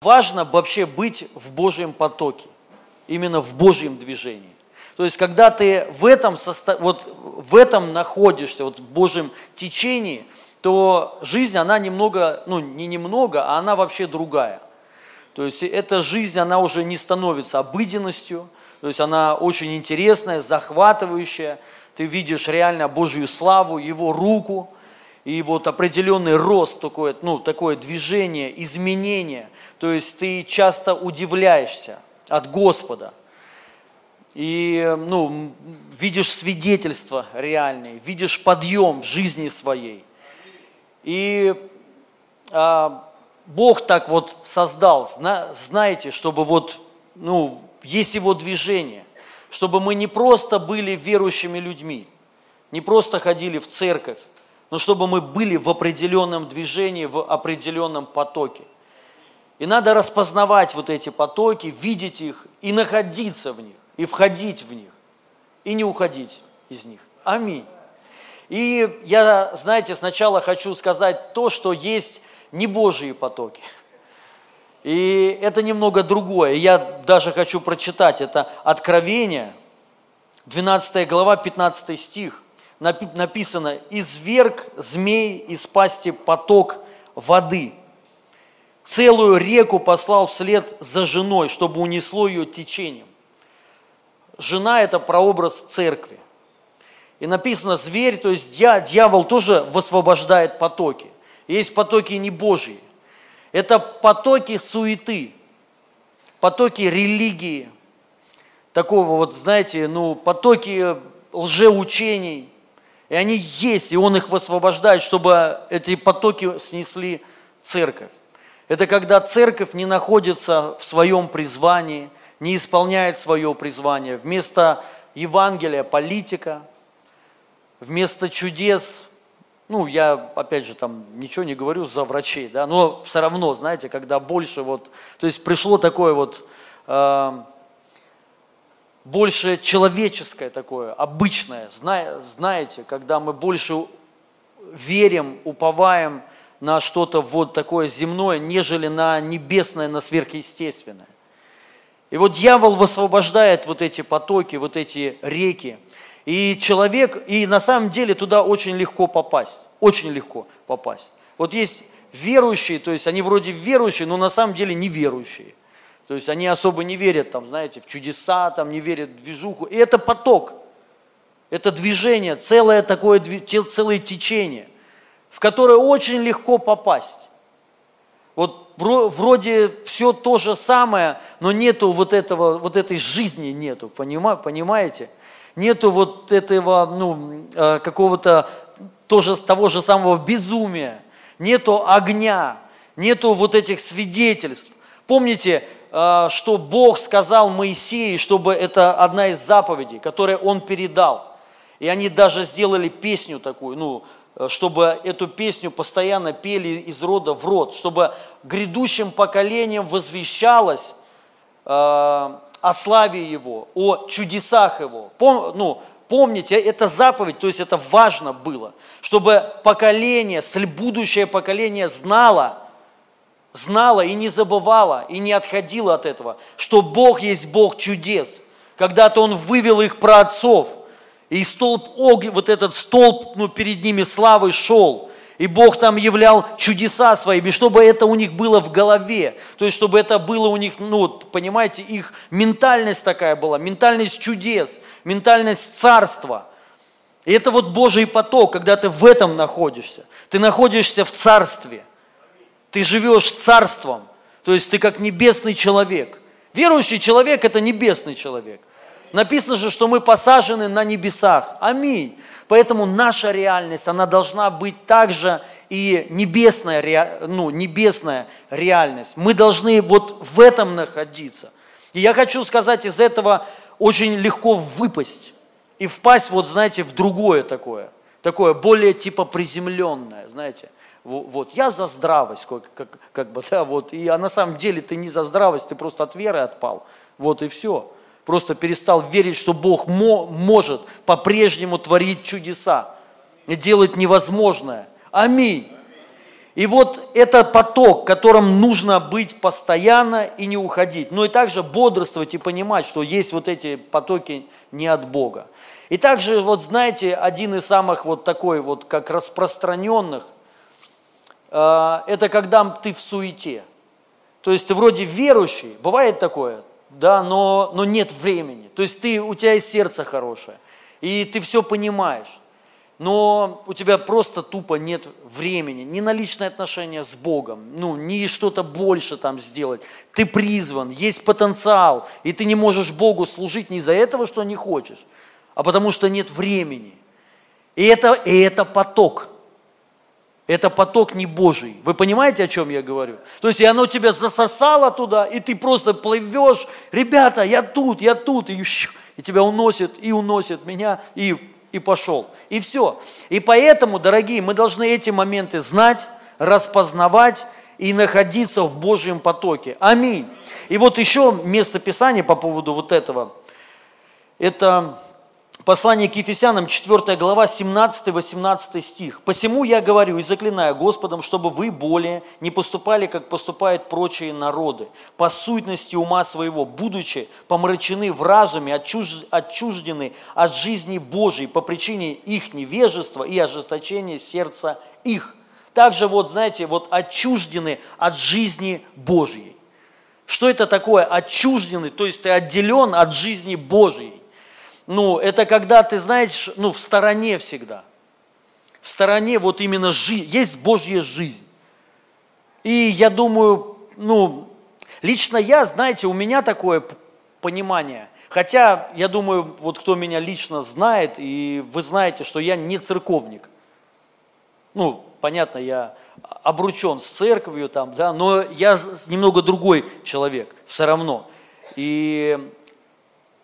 важно вообще быть в Божьем потоке, именно в Божьем движении. То есть, когда ты в этом, вот, в этом находишься, вот в Божьем течении, то жизнь, она немного, ну не немного, а она вообще другая. То есть, эта жизнь, она уже не становится обыденностью, то есть, она очень интересная, захватывающая. Ты видишь реально Божью славу, Его руку, и вот определенный рост, такое, ну, такое движение, изменение. То есть ты часто удивляешься от Господа. И ну, видишь свидетельства реальные, видишь подъем в жизни своей. И а, Бог так вот создал, зна, знаете, чтобы вот, ну, есть Его движение, чтобы мы не просто были верующими людьми, не просто ходили в церковь, но чтобы мы были в определенном движении, в определенном потоке. И надо распознавать вот эти потоки, видеть их и находиться в них, и входить в них, и не уходить из них. Аминь. И я, знаете, сначала хочу сказать то, что есть не Божьи потоки. И это немного другое. Я даже хочу прочитать. Это Откровение, 12 глава, 15 стих написано, «Изверг змей из пасти поток воды, целую реку послал вслед за женой, чтобы унесло ее течением». Жена – это прообраз церкви. И написано зверь, то есть дьявол тоже высвобождает потоки. Есть потоки не Божьи. Это потоки суеты, потоки религии, такого вот, знаете, ну, потоки лжеучений – и они есть, и Он их высвобождает, чтобы эти потоки снесли церковь. Это когда церковь не находится в своем призвании, не исполняет свое призвание. Вместо Евангелия политика, вместо чудес, ну, я, опять же, там ничего не говорю за врачей, да, но все равно, знаете, когда больше вот, то есть пришло такое вот, э, больше человеческое такое, обычное, знаете, когда мы больше верим, уповаем на что-то вот такое земное, нежели на небесное, на сверхъестественное. И вот дьявол высвобождает вот эти потоки, вот эти реки. И человек, и на самом деле туда очень легко попасть, очень легко попасть. Вот есть верующие, то есть они вроде верующие, но на самом деле неверующие. То есть они особо не верят, там, знаете, в чудеса, там, не верят в движуху. И это поток, это движение, целое такое, целое течение, в которое очень легко попасть. Вот вроде все то же самое, но нету вот, этого, вот этой жизни, нету, понимаете? Нету вот этого, ну, э, какого-то тоже, того же самого безумия, нету огня, нету вот этих свидетельств. Помните, что Бог сказал Моисею, чтобы это одна из заповедей, которую он передал. И они даже сделали песню такую, ну, э, чтобы эту песню постоянно пели из рода в род, чтобы грядущим поколениям возвещалось э, о славе Его, о чудесах Его. Пом, ну, помните, это заповедь, то есть это важно было, чтобы поколение, будущее поколение знало, знала и не забывала, и не отходила от этого, что Бог есть Бог чудес. Когда-то Он вывел их про отцов, и столб огня, вот этот столб ну, перед ними славы шел, и Бог там являл чудеса свои, чтобы это у них было в голове, то есть чтобы это было у них, ну, понимаете, их ментальность такая была, ментальность чудес, ментальность царства. И это вот Божий поток, когда ты в этом находишься, ты находишься в царстве. Ты живешь царством, то есть ты как небесный человек. Верующий человек – это небесный человек. Написано же, что мы посажены на небесах. Аминь. Поэтому наша реальность, она должна быть также и небесная, ну, небесная реальность. Мы должны вот в этом находиться. И я хочу сказать, из этого очень легко выпасть и впасть, вот знаете, в другое такое, такое более типа приземленное, знаете вот, я за здравость, как, как, как бы, да, вот, и, а на самом деле ты не за здравость, ты просто от веры отпал, вот и все. Просто перестал верить, что Бог мо, может по-прежнему творить чудеса и делать невозможное. Аминь. И вот это поток, которым нужно быть постоянно и не уходить. Но и также бодрствовать и понимать, что есть вот эти потоки не от Бога. И также, вот знаете, один из самых вот такой вот, как распространенных, это когда ты в суете. То есть ты вроде верующий, бывает такое, да, но, но нет времени. То есть ты, у тебя есть сердце хорошее, и ты все понимаешь но у тебя просто тупо нет времени, ни на личные отношения с Богом, ну, ни что-то больше там сделать. Ты призван, есть потенциал, и ты не можешь Богу служить не из-за этого, что не хочешь, а потому что нет времени. И это, и это поток. Это поток не Божий. Вы понимаете, о чем я говорю? То есть, и оно тебя засосало туда, и ты просто плывешь, ребята, я тут, я тут, и, и тебя уносит, и уносит меня, и и пошел. И все. И поэтому, дорогие, мы должны эти моменты знать, распознавать и находиться в Божьем потоке. Аминь. И вот еще место Писания по поводу вот этого. Это Послание к Ефесянам, 4 глава, 17-18 стих. «Посему я говорю и заклинаю Господом, чтобы вы более не поступали, как поступают прочие народы, по сущности ума своего, будучи помрачены в разуме, отчуждены от жизни Божией по причине их невежества и ожесточения сердца их». Также вот, знаете, вот отчуждены от жизни Божьей. Что это такое отчужденный? То есть ты отделен от жизни Божьей ну, это когда ты, знаешь, ну, в стороне всегда. В стороне вот именно жизнь, есть Божья жизнь. И я думаю, ну, лично я, знаете, у меня такое понимание. Хотя, я думаю, вот кто меня лично знает, и вы знаете, что я не церковник. Ну, понятно, я обручен с церковью там, да, но я немного другой человек все равно. И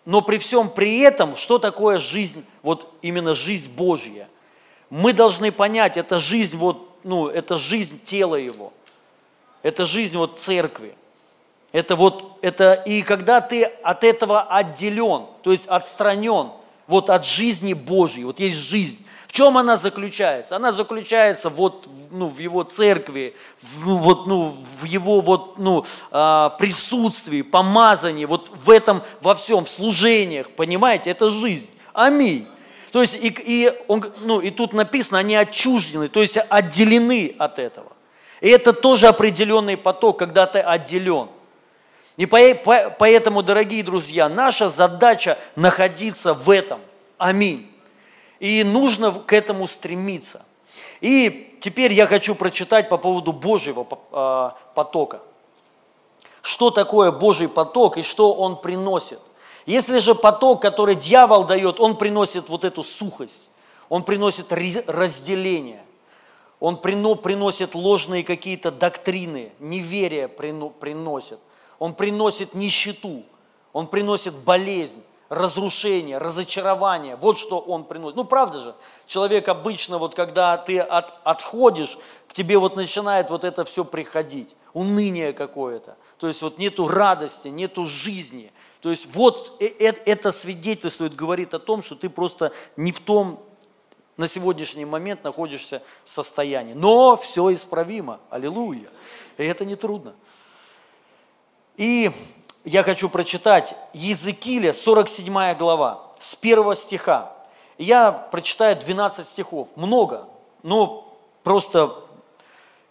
но при всем при этом, что такое жизнь, вот именно жизнь Божья? Мы должны понять, это жизнь, вот, ну, это жизнь тела Его, это жизнь вот церкви. Это вот, это, и когда ты от этого отделен, то есть отстранен, вот от жизни Божьей, вот есть жизнь, чем она заключается? Она заключается вот ну, в его церкви, в, вот, ну, в его вот, ну, а, присутствии, помазании, вот в этом во всем, в служениях, понимаете, это жизнь. Аминь. То есть и, и, он, ну, и тут написано, они отчуждены, то есть отделены от этого. И это тоже определенный поток, когда ты отделен. И поэтому, дорогие друзья, наша задача находиться в этом. Аминь. И нужно к этому стремиться. И теперь я хочу прочитать по поводу Божьего а, потока. Что такое Божий поток и что он приносит? Если же поток, который дьявол дает, он приносит вот эту сухость, он приносит разделение, он приносит ложные какие-то доктрины, неверие приносит, он приносит нищету, он приносит болезнь, разрушение, разочарование. Вот что он приносит. Ну, правда же, человек обычно, вот когда ты от, отходишь, к тебе вот начинает вот это все приходить. Уныние какое-то. То есть вот нету радости, нету жизни. То есть вот э, э, это свидетельствует, говорит о том, что ты просто не в том на сегодняшний момент находишься в состоянии. Но все исправимо. Аллилуйя. И это не трудно. И я хочу прочитать Езекииля, 47 глава, с первого стиха. Я прочитаю 12 стихов, много, но просто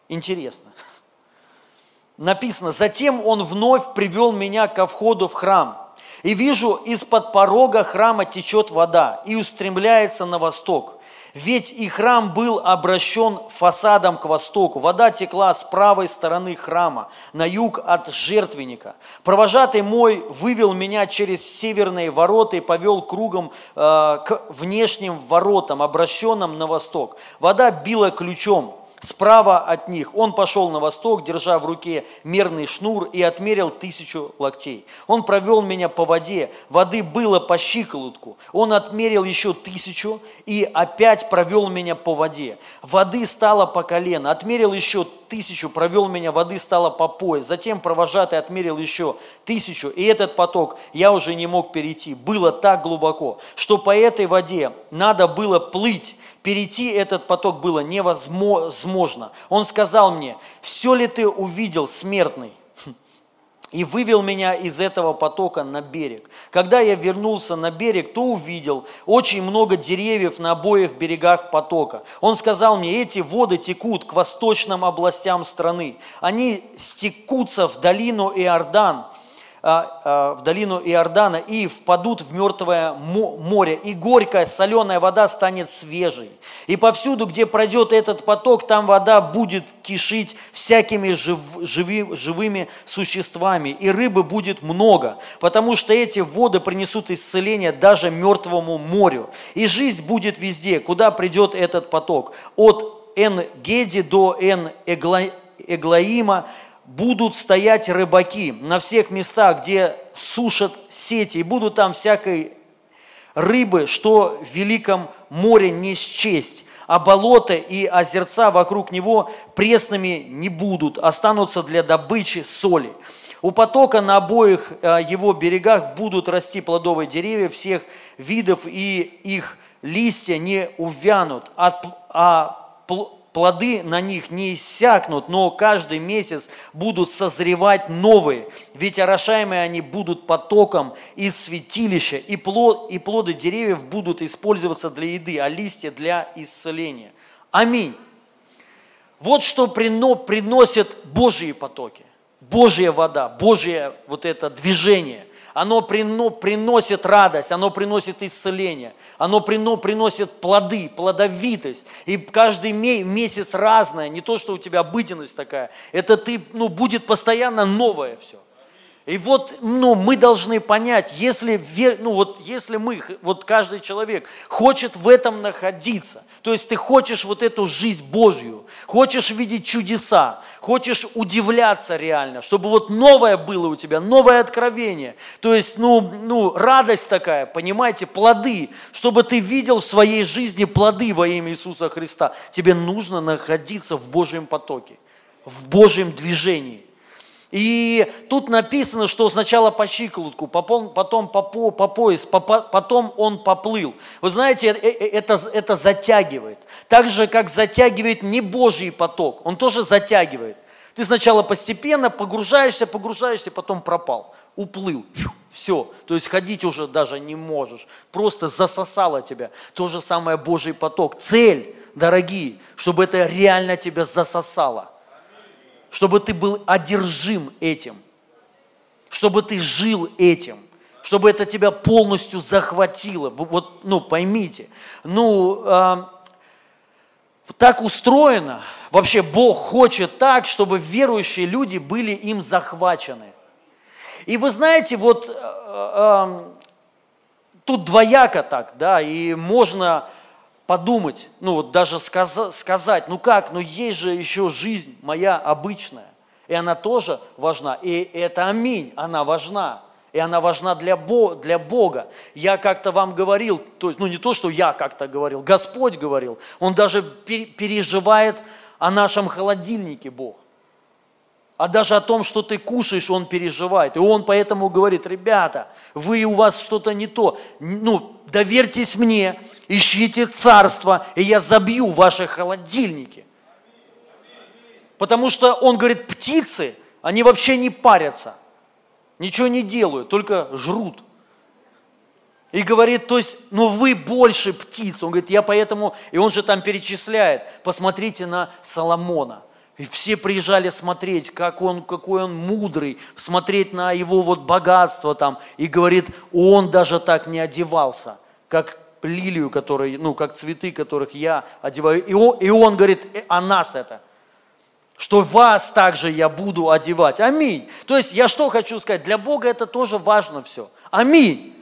интересно. Написано, затем он вновь привел меня ко входу в храм, и вижу, из-под порога храма течет вода и устремляется на восток. Ведь и храм был обращен фасадом к востоку. Вода текла с правой стороны храма, на юг от жертвенника. Провожатый мой вывел меня через северные ворота и повел кругом э, к внешним воротам, обращенным на восток. Вода била ключом, справа от них. Он пошел на восток, держа в руке мерный шнур и отмерил тысячу локтей. Он провел меня по воде, воды было по щиколотку. Он отмерил еще тысячу и опять провел меня по воде. Воды стало по колено, отмерил еще тысячу, провел меня, воды стало по пояс. Затем провожатый отмерил еще тысячу, и этот поток я уже не мог перейти. Было так глубоко, что по этой воде надо было плыть. Перейти этот поток было невозможно невозможно. Он сказал мне, все ли ты увидел, смертный? и вывел меня из этого потока на берег. Когда я вернулся на берег, то увидел очень много деревьев на обоих берегах потока. Он сказал мне, эти воды текут к восточным областям страны. Они стекутся в долину Иордан, в долину Иордана и впадут в мертвое море, и горькая соленая вода станет свежей. И повсюду, где пройдет этот поток, там вода будет кишить всякими жив, живи, живыми существами, и рыбы будет много, потому что эти воды принесут исцеление даже мертвому морю. И жизнь будет везде, куда придет этот поток, от Эн-Геди до Эн-Эглаима, будут стоять рыбаки на всех местах, где сушат сети, и будут там всякой рыбы, что в великом море не счесть, а болота и озерца вокруг него пресными не будут, останутся для добычи соли. У потока на обоих э, его берегах будут расти плодовые деревья всех видов, и их листья не увянут, а плоды на них не иссякнут, но каждый месяц будут созревать новые, ведь орошаемые они будут потоком из святилища, и, плод, и плоды деревьев будут использоваться для еды, а листья для исцеления. Аминь. Вот что приносят Божьи потоки, Божья вода, Божье вот это движение – оно приносит радость, оно приносит исцеление, оно приносит плоды, плодовитость. И каждый месяц разное, не то, что у тебя обыденность такая, это ты, ну, будет постоянно новое все. И вот ну, мы должны понять, если, ну, вот, если мы, вот каждый человек хочет в этом находиться, то есть ты хочешь вот эту жизнь Божью, хочешь видеть чудеса, хочешь удивляться реально, чтобы вот новое было у тебя, новое откровение, то есть ну, ну, радость такая, понимаете, плоды, чтобы ты видел в своей жизни плоды во имя Иисуса Христа, тебе нужно находиться в Божьем потоке, в Божьем движении. И тут написано, что сначала по щиколотку, потом по, по, по пояс, по, потом он поплыл. Вы знаете, э, э, это, это затягивает. Так же, как затягивает не Божий поток, он тоже затягивает. Ты сначала постепенно погружаешься, погружаешься, потом пропал, уплыл. Все, то есть ходить уже даже не можешь. Просто засосало тебя. То же самое Божий поток. Цель, дорогие, чтобы это реально тебя засосало чтобы ты был одержим этим, чтобы ты жил этим, чтобы это тебя полностью захватило. Вот, ну, поймите, ну, э, так устроено, вообще Бог хочет так, чтобы верующие люди были им захвачены. И вы знаете, вот э, э, тут двояко так, да, и можно подумать, ну вот даже сказать, ну как, ну есть же еще жизнь моя обычная, и она тоже важна, и это аминь, она важна, и она важна для, Бога, для Бога. Я как-то вам говорил, то есть, ну не то, что я как-то говорил, Господь говорил, Он даже переживает о нашем холодильнике Бог. А даже о том, что ты кушаешь, он переживает. И он поэтому говорит, ребята, вы у вас что-то не то. Ну, доверьтесь мне, ищите царство, и я забью ваши холодильники. Потому что он говорит, птицы, они вообще не парятся, ничего не делают, только жрут. И говорит, то есть, ну вы больше птиц. Он говорит, я поэтому, и он же там перечисляет, посмотрите на Соломона. И все приезжали смотреть, как он, какой он мудрый, смотреть на его вот богатство там. И говорит, он даже так не одевался, как лилию, который, ну, как цветы, которых я одеваю. И он, и он говорит «Э, о нас это, что вас также я буду одевать. Аминь. То есть я что хочу сказать, для Бога это тоже важно все. Аминь.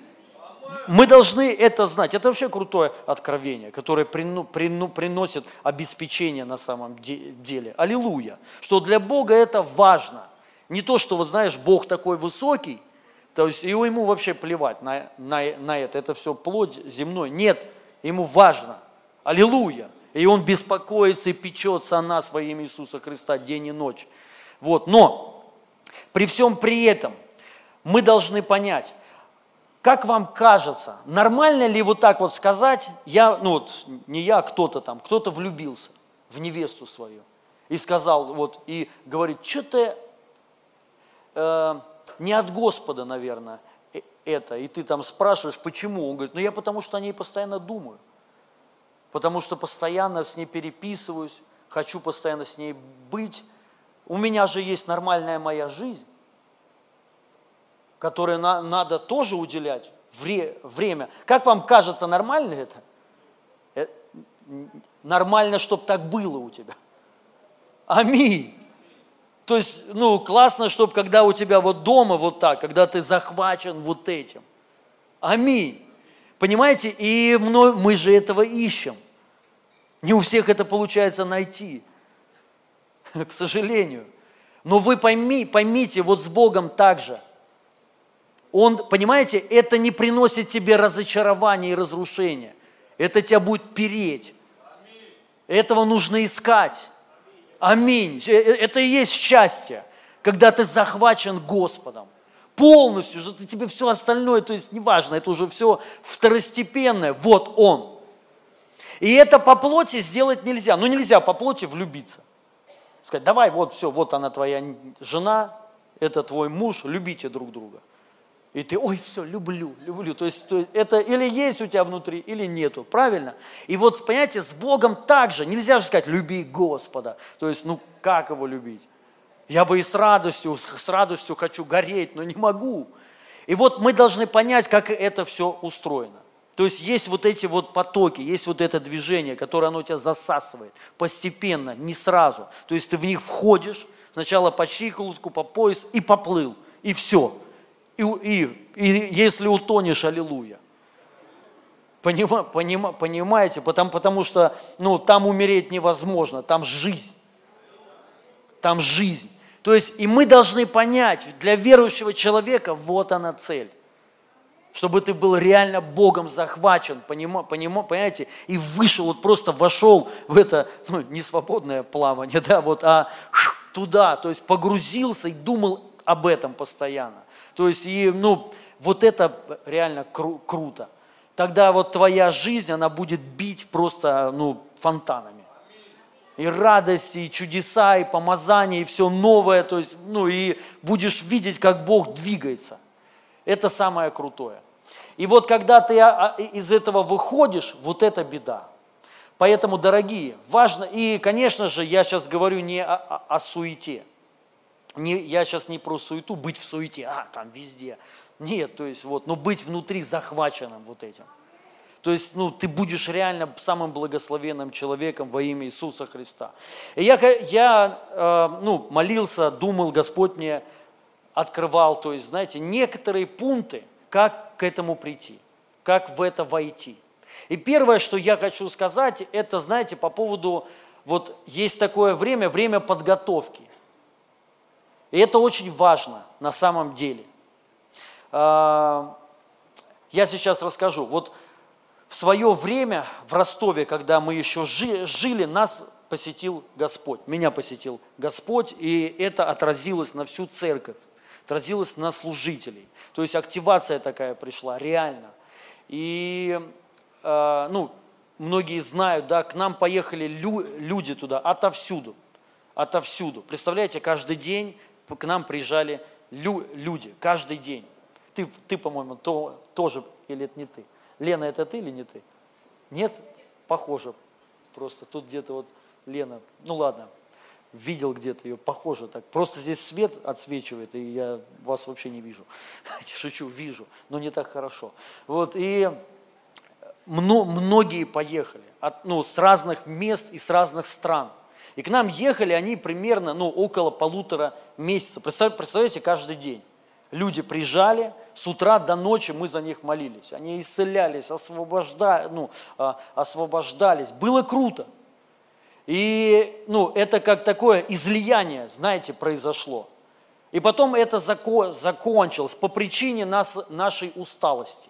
Мы должны это знать. Это вообще крутое откровение, которое прину, прину, приносит обеспечение на самом деле. Аллилуйя. Что для Бога это важно. Не то, что, вот знаешь, Бог такой высокий, то есть его, ему вообще плевать на, на, на это, это все плоть земной. Нет, ему важно. Аллилуйя. И он беспокоится и печется о нас во имя Иисуса Христа день и ночь. Вот. Но при всем при этом мы должны понять, как вам кажется, нормально ли вот так вот сказать, я, ну вот, не я, а кто-то там, кто-то влюбился в невесту свою. И сказал, вот, и говорит, что ты э, не от Господа, наверное, э, это. И ты там спрашиваешь, почему? Он говорит, ну я потому что о ней постоянно думаю. Потому что постоянно с ней переписываюсь, хочу постоянно с ней быть. У меня же есть нормальная моя жизнь, которой на, надо тоже уделять вре, время. Как вам кажется, нормально это? Э, нормально, чтобы так было у тебя. Аминь. То есть, ну, классно, чтобы когда у тебя вот дома вот так, когда ты захвачен вот этим. Аминь. Понимаете? И мы же этого ищем. Не у всех это получается найти, к сожалению. Но вы пойми, поймите, вот с Богом также. Он, понимаете, это не приносит тебе разочарования и разрушения. Это тебя будет переть. Этого нужно искать. Аминь. Э, это и есть счастье, когда ты захвачен Господом. Полностью, что ты, тебе все остальное, то есть неважно, это уже все второстепенное. Вот Он. И это по плоти сделать нельзя. Ну нельзя по плоти влюбиться. Сказать, давай, вот все, вот она твоя жена, это твой муж, любите друг друга. И ты, ой, все, люблю, люблю. То есть, то есть это или есть у тебя внутри, или нету. Правильно? И вот, понимаете, с Богом также. Нельзя же сказать, люби Господа. То есть, ну, как его любить? Я бы и с радостью, с радостью хочу гореть, но не могу. И вот мы должны понять, как это все устроено. То есть есть вот эти вот потоки, есть вот это движение, которое оно тебя засасывает постепенно, не сразу. То есть ты в них входишь, сначала по щиколотку, по пояс и поплыл, и все – и, и, и если утонешь, аллилуйя. Понима, понима, понимаете? Потому, потому что ну, там умереть невозможно, там жизнь. Там жизнь. То есть, и мы должны понять, для верующего человека вот она цель. Чтобы ты был реально Богом захвачен, понима, понима, понимаете, и вышел, вот просто вошел в это, ну, не свободное плавание, да, вот, а туда, то есть погрузился и думал об этом постоянно. То есть, и, ну, вот это реально кру- круто. Тогда вот твоя жизнь, она будет бить просто, ну, фонтанами. И радость, и чудеса, и помазание, и все новое, то есть, ну, и будешь видеть, как Бог двигается. Это самое крутое. И вот когда ты а, а, из этого выходишь, вот это беда. Поэтому, дорогие, важно, и, конечно же, я сейчас говорю не о, о, о суете – не, я сейчас не про суету, быть в суете, а, там везде. Нет, то есть вот, но быть внутри захваченным вот этим. То есть, ну, ты будешь реально самым благословенным человеком во имя Иисуса Христа. И я, я э, ну, молился, думал, Господь мне открывал, то есть, знаете, некоторые пункты, как к этому прийти, как в это войти. И первое, что я хочу сказать, это, знаете, по поводу, вот есть такое время, время подготовки. И это очень важно на самом деле. Я сейчас расскажу. Вот в свое время в Ростове, когда мы еще жили, нас посетил Господь, меня посетил Господь, и это отразилось на всю церковь, отразилось на служителей. То есть активация такая пришла, реально. И, а, ну, многие знают, да, к нам поехали люди туда отовсюду, отовсюду. Представляете, каждый день к нам приезжали лю, люди каждый день. Ты, ты по-моему, то, тоже, или это не ты? Лена, это ты или не ты? Нет? Похоже. Просто тут где-то вот Лена, ну ладно, видел где-то ее, похоже так. Просто здесь свет отсвечивает, и я вас вообще не вижу. Шучу, вижу, но не так хорошо. Вот, и многие поехали от, ну, с разных мест и с разных стран – и к нам ехали они примерно, ну, около полутора месяцев. Представляете, каждый день. Люди приезжали, с утра до ночи мы за них молились. Они исцелялись, освобожда, ну, а, освобождались. Было круто. И ну, это как такое излияние, знаете, произошло. И потом это зако, закончилось по причине нас, нашей усталости.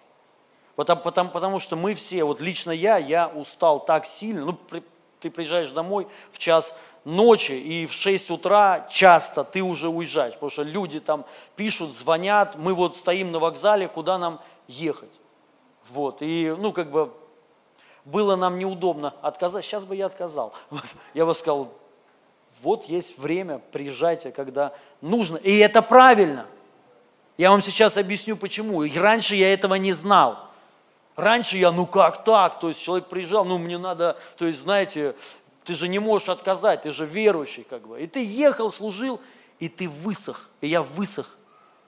Потому, потому, потому что мы все, вот лично я, я устал так сильно. Ну, ты приезжаешь домой в час ночи, и в 6 утра часто ты уже уезжаешь, потому что люди там пишут, звонят, мы вот стоим на вокзале, куда нам ехать. Вот, и, ну, как бы, было нам неудобно отказать, сейчас бы я отказал. Вот, я бы сказал, вот есть время, приезжайте, когда нужно. И это правильно. Я вам сейчас объясню почему. И раньше я этого не знал. Раньше я, ну как так? То есть человек приезжал, ну мне надо, то есть знаете, ты же не можешь отказать, ты же верующий как бы. И ты ехал, служил, и ты высох. И я высох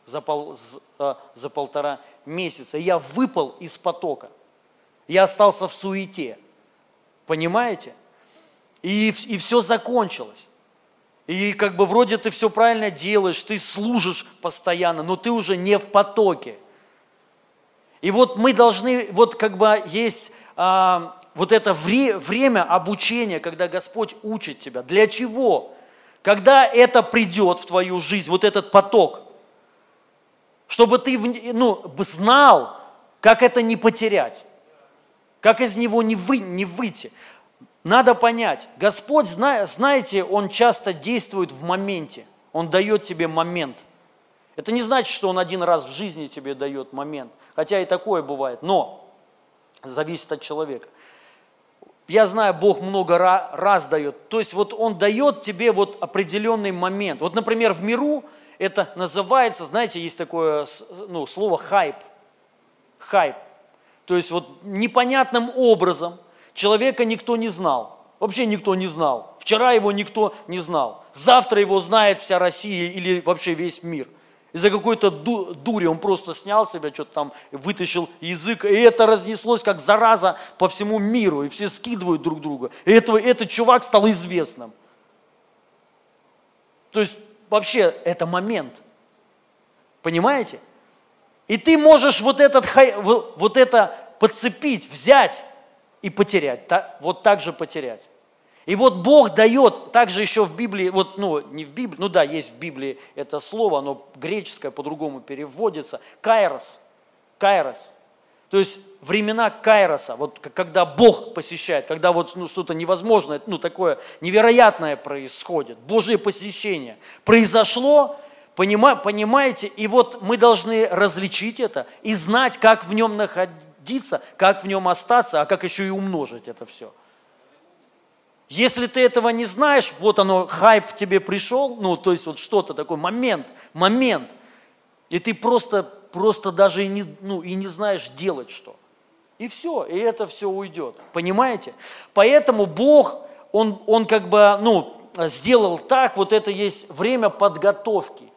за, пол, за, за полтора месяца. Я выпал из потока. Я остался в суете. Понимаете? И, и все закончилось. И как бы вроде ты все правильно делаешь, ты служишь постоянно, но ты уже не в потоке. И вот мы должны, вот как бы есть а, вот это вре, время обучения, когда Господь учит тебя. Для чего? Когда это придет в твою жизнь, вот этот поток, чтобы ты ну, знал, как это не потерять, как из него не, вы, не выйти. Надо понять, Господь, знаете, Он часто действует в моменте. Он дает тебе момент. Это не значит, что Он один раз в жизни тебе дает момент. Хотя и такое бывает. Но зависит от человека. Я знаю, Бог много раз дает. То есть вот Он дает тебе вот определенный момент. Вот, например, в миру это называется, знаете, есть такое ну, слово хайп. Хайп. То есть вот непонятным образом человека никто не знал. Вообще никто не знал. Вчера его никто не знал. Завтра его знает вся Россия или вообще весь мир. Из-за какой-то дури он просто снял себя, что-то там вытащил язык, и это разнеслось как зараза по всему миру, и все скидывают друг друга. И этого, этот чувак стал известным. То есть вообще это момент. Понимаете? И ты можешь вот, этот, вот это подцепить, взять и потерять, вот так же потерять. И вот Бог дает, также еще в Библии, вот, ну, не в Библии, ну да, есть в Библии это слово, оно греческое по-другому переводится, кайрос, кайрос. То есть времена кайроса, вот когда Бог посещает, когда вот ну, что-то невозможное, ну такое невероятное происходит, Божье посещение произошло, понимаете, и вот мы должны различить это и знать, как в нем находиться как в нем остаться, а как еще и умножить это все. Если ты этого не знаешь, вот оно, хайп тебе пришел, ну, то есть вот что-то такой момент, момент, и ты просто, просто даже и не, ну, и не знаешь делать что. И все, и это все уйдет. Понимаете? Поэтому Бог, Он, он как бы, ну, сделал так, вот это есть время подготовки,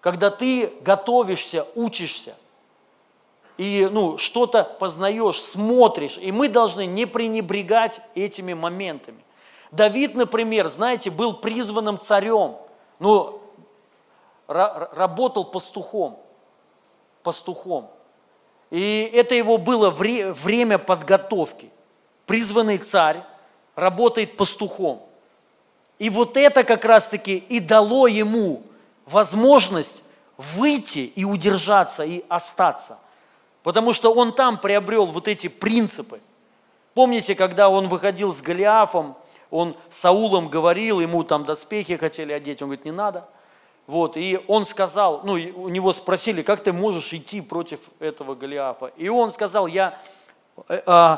когда ты готовишься, учишься и ну, что-то познаешь, смотришь. И мы должны не пренебрегать этими моментами. Давид, например, знаете, был призванным царем, но работал пастухом. Пастухом. И это его было вре- время подготовки. Призванный царь работает пастухом. И вот это как раз-таки и дало ему возможность выйти и удержаться, и остаться. Потому что он там приобрел вот эти принципы. Помните, когда он выходил с Голиафом, он Саулом говорил, ему там доспехи хотели одеть, он говорит, не надо. Вот, и он сказал, ну, у него спросили, как ты можешь идти против этого Голиафа? И он сказал, я э, э,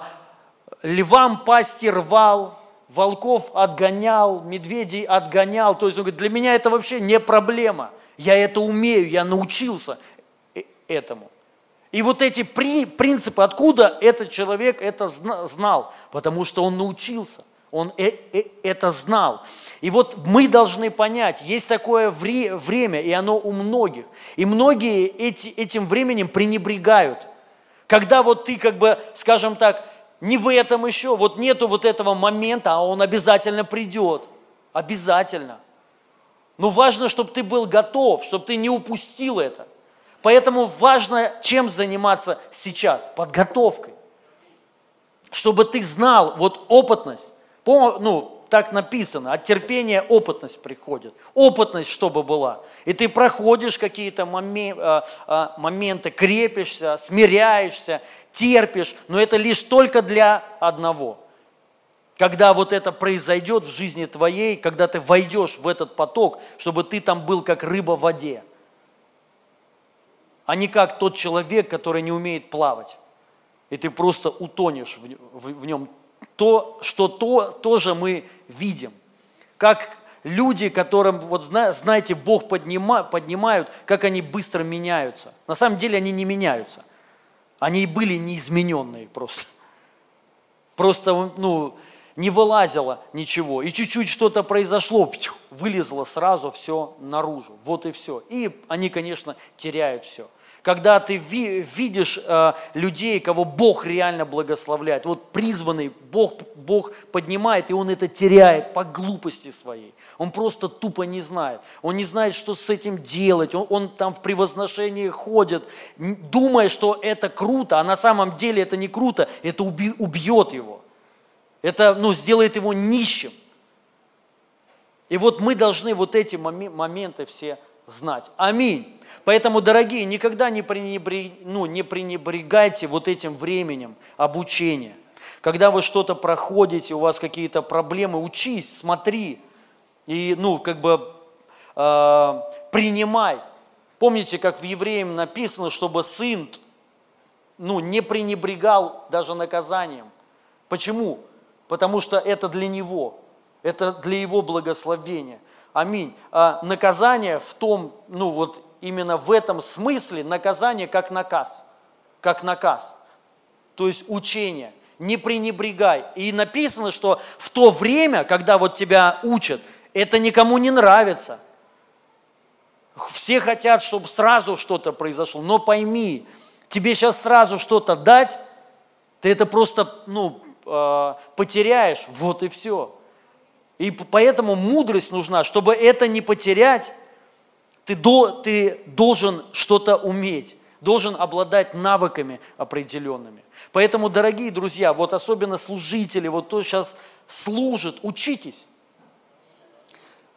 львам пасти рвал, волков отгонял, медведей отгонял. То есть он говорит, для меня это вообще не проблема. Я это умею, я научился э, этому. И вот эти при, принципы, откуда этот человек это знал? Потому что он научился, он э, э, это знал. И вот мы должны понять, есть такое вре, время, и оно у многих. И многие эти, этим временем пренебрегают. Когда вот ты как бы, скажем так, не в этом еще, вот нету вот этого момента, а он обязательно придет. Обязательно. Но важно, чтобы ты был готов, чтобы ты не упустил это. Поэтому важно, чем заниматься сейчас? Подготовкой. Чтобы ты знал, вот опытность, ну, так написано, от терпения опытность приходит. Опытность, чтобы была. И ты проходишь какие-то а, а, моменты, крепишься, смиряешься, терпишь, но это лишь только для одного. Когда вот это произойдет в жизни твоей, когда ты войдешь в этот поток, чтобы ты там был как рыба в воде – а не как тот человек, который не умеет плавать. и ты просто утонешь в, в, в нем. То, что то, тоже мы видим. Как люди, которым, вот знаете, Бог поднима, поднимают, как они быстро меняются. На самом деле они не меняются. Они и были неизмененные просто. Просто, ну, не вылазило ничего. И чуть-чуть что-то произошло, вылезло сразу все наружу. Вот и все. И они, конечно, теряют все когда ты видишь э, людей, кого Бог реально благословляет, вот призванный, Бог, Бог поднимает, и он это теряет по глупости своей. Он просто тупо не знает. Он не знает, что с этим делать. Он, он там в превозношении ходит, думая, что это круто, а на самом деле это не круто, это убьет его. Это ну, сделает его нищим. И вот мы должны вот эти моменты все знать. Аминь. Поэтому, дорогие, никогда не, пренебрег, ну, не пренебрегайте вот этим временем обучения. Когда вы что-то проходите, у вас какие-то проблемы, учись, смотри и, ну, как бы э, принимай. Помните, как в Евреям написано, чтобы сын, ну, не пренебрегал даже наказанием. Почему? Потому что это для него, это для его благословения. Аминь. А наказание в том, ну вот именно в этом смысле наказание как наказ. Как наказ. То есть учение. Не пренебрегай. И написано, что в то время, когда вот тебя учат, это никому не нравится. Все хотят, чтобы сразу что-то произошло. Но пойми, тебе сейчас сразу что-то дать, ты это просто ну, э, потеряешь, вот и все. И поэтому мудрость нужна, чтобы это не потерять, ты, до, ты должен что-то уметь, должен обладать навыками определенными. Поэтому, дорогие друзья, вот особенно служители, вот кто сейчас служит, учитесь.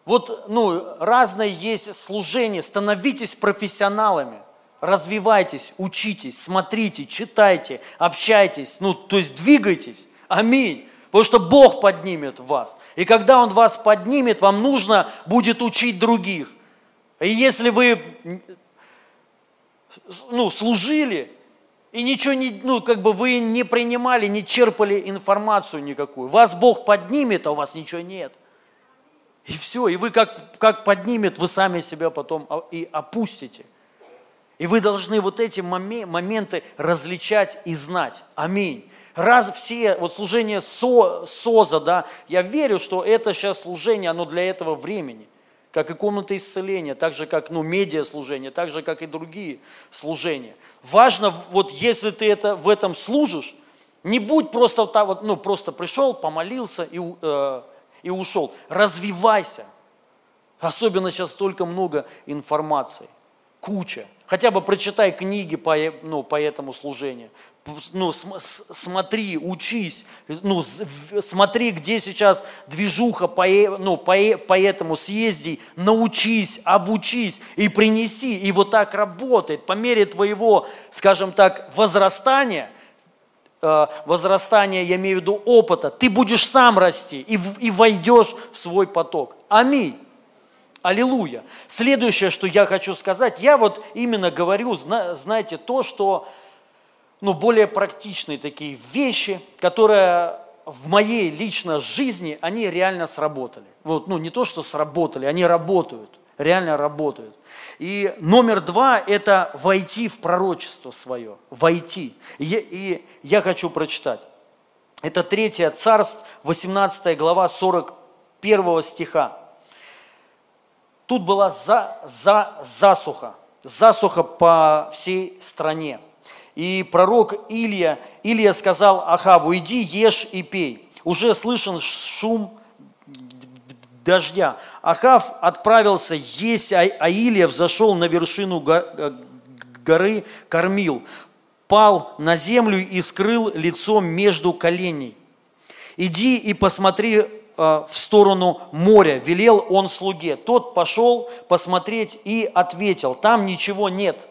Вот, ну, разное есть служение, становитесь профессионалами, развивайтесь, учитесь, смотрите, читайте, общайтесь, ну, то есть двигайтесь. Аминь. Потому что Бог поднимет вас. И когда Он вас поднимет, вам нужно будет учить других. И если вы ну, служили, и ничего не, ну, как бы вы не принимали, не черпали информацию никакую, вас Бог поднимет, а у вас ничего нет. И все, и вы как, как поднимет, вы сами себя потом и опустите. И вы должны вот эти моменты различать и знать. Аминь. Раз все, вот служение со, СОЗа, да, я верю, что это сейчас служение, оно для этого времени – как и комната исцеления, так же, как ну, медиаслужение, так же, как и другие служения. Важно, вот если ты это, в этом служишь, не будь просто вот, ну, просто пришел, помолился и, э, и ушел. Развивайся. Особенно сейчас столько много информации, куча. Хотя бы прочитай книги по, ну, по этому служению ну, смотри, учись, ну, смотри, где сейчас движуха по, ну, по, по этому съезди, научись, обучись и принеси. И вот так работает. По мере твоего, скажем так, возрастания, э, возрастания, я имею в виду опыта, ты будешь сам расти и, и войдешь в свой поток. Аминь. Аллилуйя. Следующее, что я хочу сказать, я вот именно говорю, знаете, то, что ну, более практичные такие вещи, которые в моей личной жизни, они реально сработали. Вот, ну, не то, что сработали, они работают, реально работают. И номер два – это войти в пророчество свое, войти. И, и я хочу прочитать. Это 3 Царств, 18 глава, 41 стиха. Тут была за, за, засуха, засуха по всей стране. И пророк Илья, Илья сказал Ахаву, иди, ешь и пей. Уже слышен шум дождя. Ахав отправился есть, а, а Илья взошел на вершину горы, кормил, пал на землю и скрыл лицо между коленей. Иди и посмотри э, в сторону моря, велел он слуге. Тот пошел посмотреть и ответил, там ничего нет.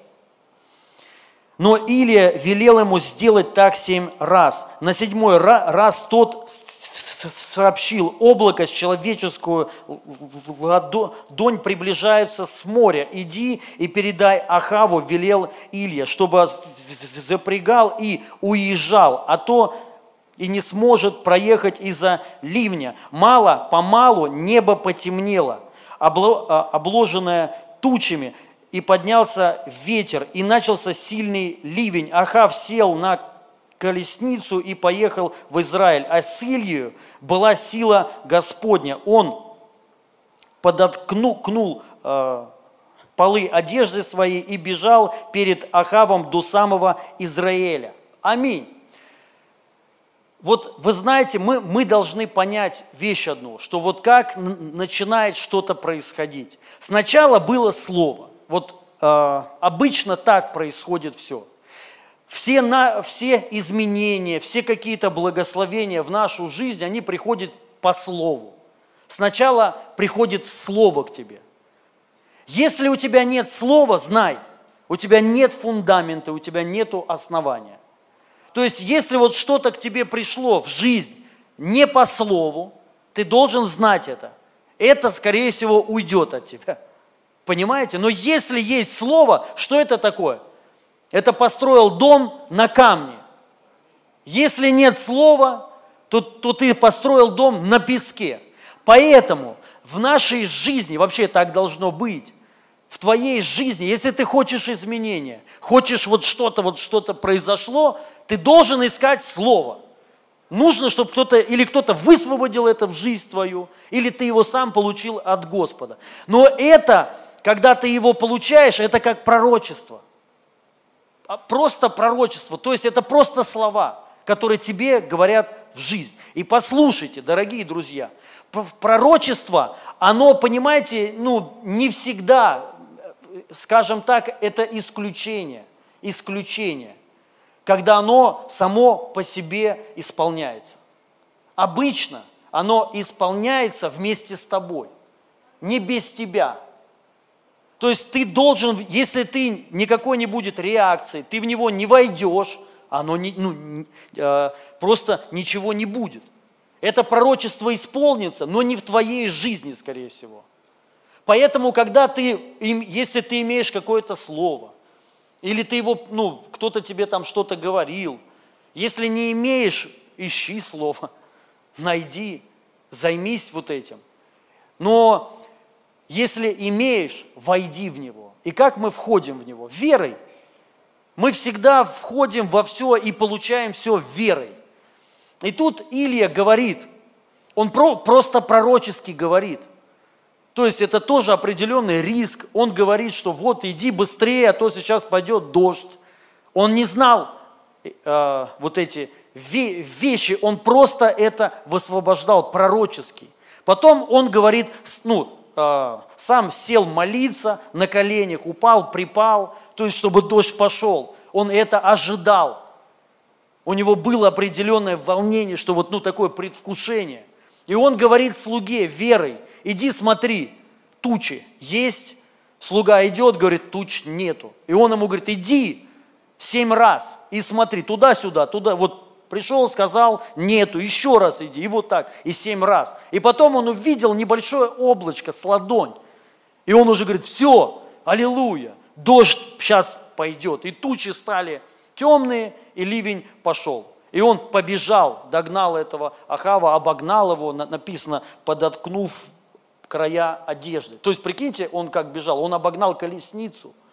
Но Илия велел ему сделать так семь раз. На седьмой раз тот сообщил, облако с человеческую ладонь приближается с моря. Иди и передай Ахаву, велел Илья, чтобы запрягал и уезжал, а то и не сможет проехать из-за ливня. Мало, помалу небо потемнело, а, обложенное тучами, и поднялся ветер, и начался сильный ливень. Ахав сел на колесницу и поехал в Израиль. А с Ильей была сила Господня. Он подоткнул э, полы одежды своей и бежал перед Ахавом до самого Израиля. Аминь. Вот вы знаете, мы, мы должны понять вещь одну, что вот как начинает что-то происходить. Сначала было слово. Вот э, обычно так происходит все. Все, на, все изменения, все какие-то благословения в нашу жизнь, они приходят по слову. Сначала приходит слово к тебе. Если у тебя нет слова, знай, у тебя нет фундамента, у тебя нет основания. То есть, если вот что-то к тебе пришло в жизнь не по слову, ты должен знать это. Это, скорее всего, уйдет от тебя. Понимаете? Но если есть слово, что это такое? Это построил дом на камне. Если нет слова, то, то ты построил дом на песке. Поэтому в нашей жизни, вообще так должно быть, в твоей жизни, если ты хочешь изменения, хочешь вот что-то, вот что-то произошло, ты должен искать слово. Нужно, чтобы кто-то, или кто-то высвободил это в жизнь твою, или ты его сам получил от Господа. Но это, когда ты его получаешь, это как пророчество. А просто пророчество, то есть это просто слова, которые тебе говорят в жизнь. И послушайте, дорогие друзья, пророчество, оно, понимаете, ну, не всегда, скажем так, это исключение, исключение, когда оно само по себе исполняется. Обычно оно исполняется вместе с тобой, не без тебя – то есть ты должен, если ты никакой не будет реакции, ты в него не войдешь, оно не, ну, э, просто ничего не будет. Это пророчество исполнится, но не в твоей жизни, скорее всего. Поэтому, когда ты, если ты имеешь какое-то слово, или ты его, ну, кто-то тебе там что-то говорил, если не имеешь, ищи слово, найди, займись вот этим. Но если имеешь, войди в него. И как мы входим в него? Верой. Мы всегда входим во все и получаем все верой. И тут Илья говорит, он про, просто пророчески говорит. То есть это тоже определенный риск. Он говорит, что вот иди быстрее, а то сейчас пойдет дождь. Он не знал э, вот эти вещи, он просто это высвобождал пророчески. Потом он говорит, ну, сам сел молиться на коленях, упал, припал, то есть чтобы дождь пошел. Он это ожидал. У него было определенное волнение, что вот ну такое предвкушение. И он говорит слуге верой, иди смотри, тучи есть. Слуга идет, говорит, туч нету. И он ему говорит, иди семь раз и смотри туда-сюда, туда, вот Пришел, сказал, нету, еще раз иди, и вот так, и семь раз. И потом он увидел небольшое облачко с ладонь. И он уже говорит, все, аллилуйя, дождь сейчас пойдет. И тучи стали темные, и ливень пошел. И он побежал, догнал этого Ахава, обогнал его, написано, подоткнув края одежды. То есть, прикиньте, он как бежал, он обогнал колесницу –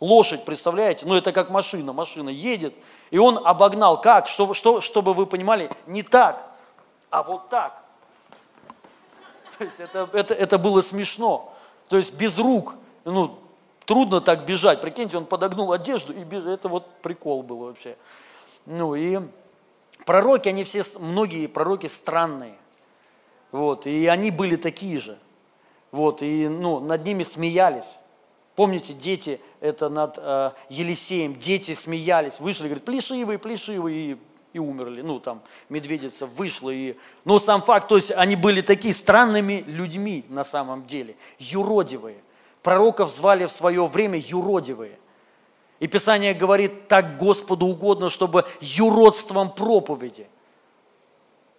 Лошадь, представляете? Ну, это как машина. Машина едет, и он обогнал. Как? Что, что, чтобы вы понимали, не так, а вот так. То есть это, это, это было смешно. То есть без рук. Ну, трудно так бежать. Прикиньте, он подогнул одежду и бежит. Это вот прикол был вообще. Ну и пророки, они все, многие пророки странные. Вот, и они были такие же. Вот, и ну, над ними смеялись. Помните, дети, это над э, Елисеем, дети смеялись, вышли, говорят, плешивые, плешивые, и, и умерли. Ну, там, медведица вышла. И... Но сам факт, то есть они были такие странными людьми на самом деле, юродивые. Пророков звали в свое время юродивые. И Писание говорит, так Господу угодно, чтобы юродством проповеди.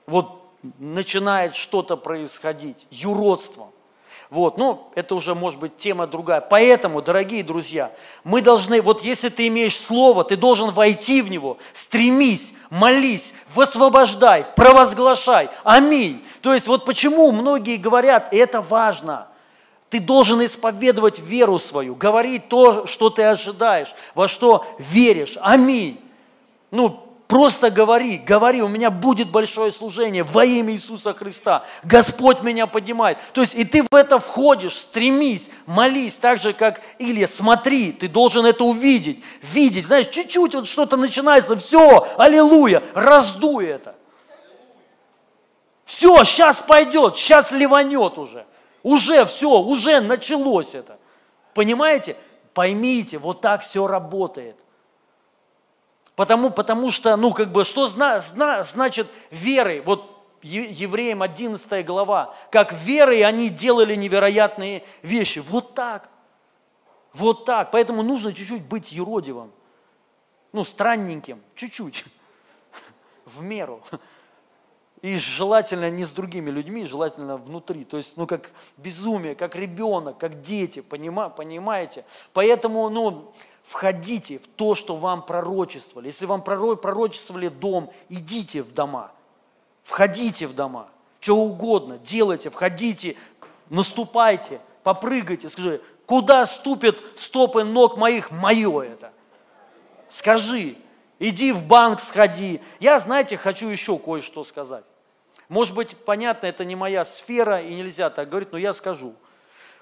Вот начинает что-то происходить, юродством. Вот, ну, это уже может быть тема другая. Поэтому, дорогие друзья, мы должны, вот если ты имеешь слово, ты должен войти в него, стремись, молись, высвобождай, провозглашай. Аминь. То есть вот почему многие говорят, и это важно, ты должен исповедовать веру свою, говорить то, что ты ожидаешь, во что веришь. Аминь. Ну, Просто говори, говори, у меня будет большое служение во имя Иисуса Христа. Господь меня поднимает. То есть и ты в это входишь, стремись, молись, так же, как Илья, смотри, ты должен это увидеть, видеть. Знаешь, чуть-чуть вот что-то начинается, все, аллилуйя, раздуй это. Все, сейчас пойдет, сейчас ливанет уже. Уже все, уже началось это. Понимаете? Поймите, вот так все работает. Потому, потому что, ну, как бы, что зна, зна, значит верой? Вот евреям 11 глава. Как верой они делали невероятные вещи. Вот так. Вот так. Поэтому нужно чуть-чуть быть еродивым. Ну, странненьким. Чуть-чуть. В меру. И желательно не с другими людьми, желательно внутри. То есть, ну, как безумие, как ребенок, как дети, понимаете? Поэтому, ну, входите в то, что вам пророчествовали. Если вам пророчествовали дом, идите в дома, входите в дома, что угодно, делайте, входите, наступайте, попрыгайте, скажи, куда ступят стопы ног моих, мое это. Скажи, иди в банк сходи. Я, знаете, хочу еще кое-что сказать. Может быть, понятно, это не моя сфера и нельзя так говорить, но я скажу.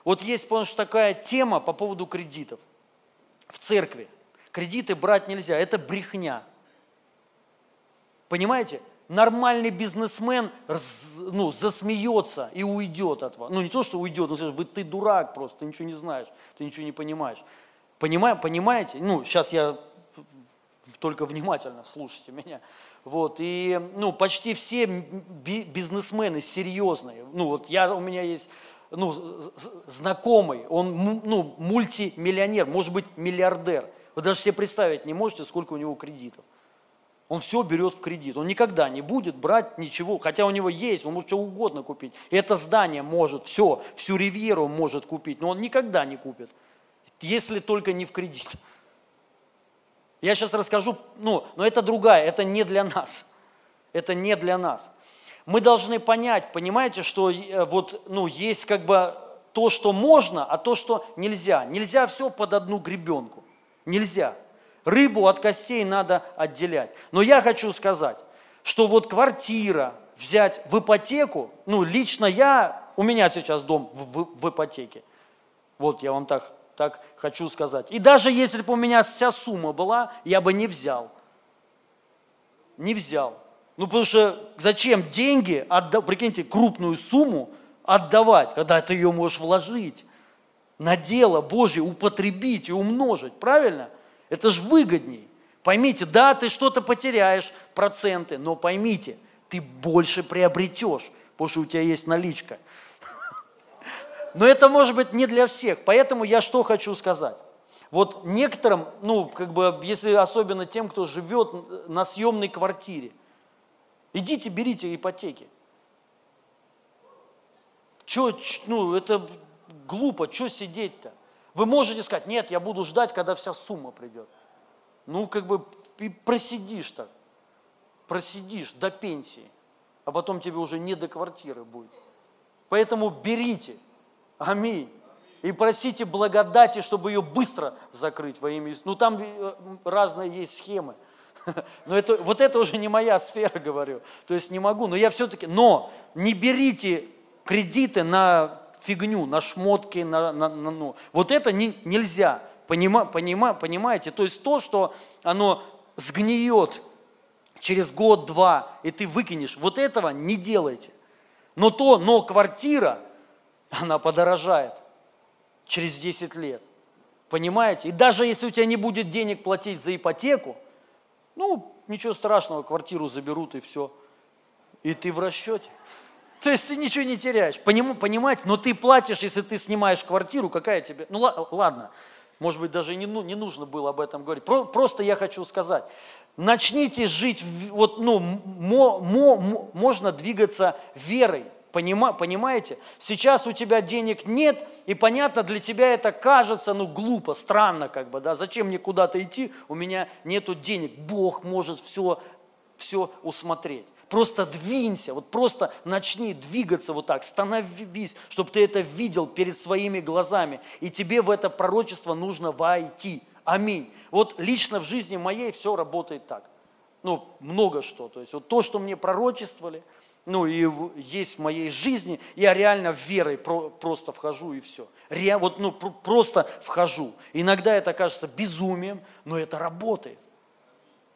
Вот есть, потому такая тема по поводу кредитов в церкви. Кредиты брать нельзя, это брехня. Понимаете? Нормальный бизнесмен ну, засмеется и уйдет от вас. Ну не то, что уйдет, он скажет, вы ты дурак просто, ты ничего не знаешь, ты ничего не понимаешь. Понимаю, понимаете? Ну, сейчас я только внимательно слушайте меня. Вот, и ну, почти все бизнесмены серьезные. Ну, вот я, у меня есть ну, знакомый, он ну, мультимиллионер, может быть миллиардер. Вы даже себе представить не можете, сколько у него кредитов. Он все берет в кредит. Он никогда не будет брать ничего, хотя у него есть, он может что угодно купить. И это здание может, все, всю ривьеру может купить, но он никогда не купит, если только не в кредит. Я сейчас расскажу, ну, но это другая, это не для нас. Это не для нас мы должны понять, понимаете, что э, вот, ну, есть как бы то, что можно, а то, что нельзя. Нельзя все под одну гребенку. Нельзя. Рыбу от костей надо отделять. Но я хочу сказать, что вот квартира взять в ипотеку, ну, лично я, у меня сейчас дом в, в, в ипотеке. Вот я вам так, так хочу сказать. И даже если бы у меня вся сумма была, я бы не взял. Не взял. Ну, потому что зачем деньги, отда... прикиньте, крупную сумму отдавать, когда ты ее можешь вложить на дело Божье, употребить и умножить, правильно? Это же выгодней. Поймите, да, ты что-то потеряешь, проценты, но поймите, ты больше приобретешь, потому что у тебя есть наличка. Но это может быть не для всех, поэтому я что хочу сказать. Вот некоторым, ну, как бы, если особенно тем, кто живет на съемной квартире, Идите, берите ипотеки. Че, ну, это глупо, что сидеть-то? Вы можете сказать, нет, я буду ждать, когда вся сумма придет. Ну, как бы просидишь так, просидишь до пенсии, а потом тебе уже не до квартиры будет. Поэтому берите, аминь, и просите благодати, чтобы ее быстро закрыть во имя Иисуса. Ну, там э, разные есть схемы – но это, вот это уже не моя сфера, говорю. То есть не могу, но я все-таки... Но не берите кредиты на фигню, на шмотки, на, на, на ну. Вот это не, нельзя. Понима, понима, понимаете? То есть то, что оно сгниет через год-два, и ты выкинешь, вот этого не делайте. Но то, но квартира, она подорожает через 10 лет. Понимаете? И даже если у тебя не будет денег платить за ипотеку, ну, ничего страшного, квартиру заберут и все. И ты в расчете. То есть ты ничего не теряешь. Поним, понимаете? Но ты платишь, если ты снимаешь квартиру, какая тебе... Ну ладно, Может быть, даже не, ну, не нужно было об этом говорить. Про, просто я хочу сказать, начните жить, вот, ну, мо, мо, можно двигаться верой. Понима, понимаете? Сейчас у тебя денег нет, и понятно, для тебя это кажется, ну, глупо, странно, как бы, да, зачем мне куда-то идти, у меня нету денег. Бог может все, все усмотреть. Просто двинься, вот просто начни двигаться вот так, становись, чтобы ты это видел перед своими глазами. И тебе в это пророчество нужно войти. Аминь. Вот лично в жизни моей все работает так. Ну, много что. То есть вот то, что мне пророчествовали, ну и есть в моей жизни, я реально верой про, просто вхожу и все. Ре, вот ну просто вхожу. Иногда это кажется безумием, но это работает.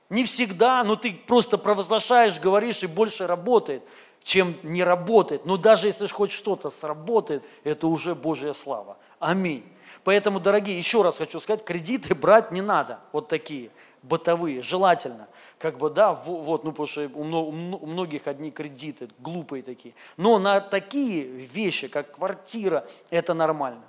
Не всегда, но ты просто провозглашаешь, говоришь, и больше работает, чем не работает. Но даже если хоть что-то сработает, это уже Божья слава. Аминь. Поэтому, дорогие, еще раз хочу сказать, кредиты брать не надо, вот такие, бытовые, желательно. Как бы, да, вот, ну, потому что у многих одни кредиты, глупые такие. Но на такие вещи, как квартира, это нормально.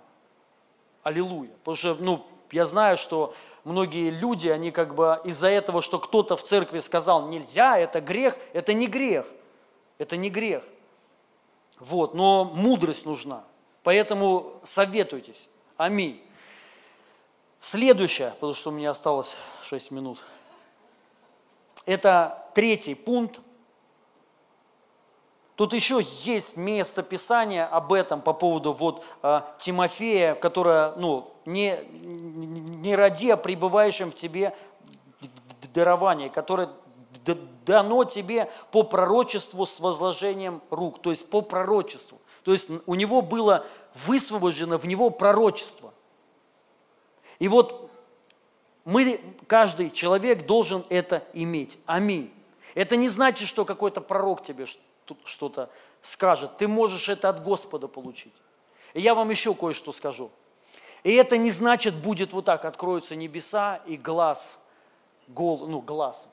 Аллилуйя. Потому что, ну, я знаю, что многие люди, они как бы из-за этого, что кто-то в церкви сказал, нельзя, это грех, это не грех, это не грех. Вот, но мудрость нужна. Поэтому советуйтесь. Аминь. Следующее, потому что у меня осталось 6 минут. Это третий пункт. Тут еще есть место Писания об этом по поводу вот э, Тимофея, которое, ну, не, не ради, а в тебе дарование, которое дано тебе по пророчеству с возложением рук, то есть по пророчеству. То есть у него было высвобождено в него пророчество. И вот мы, каждый человек должен это иметь. Аминь. Это не значит, что какой-то пророк тебе что-то скажет. Ты можешь это от Господа получить. И я вам еще кое-что скажу. И это не значит, будет вот так, откроются небеса, и глаз, гол, ну, глаз,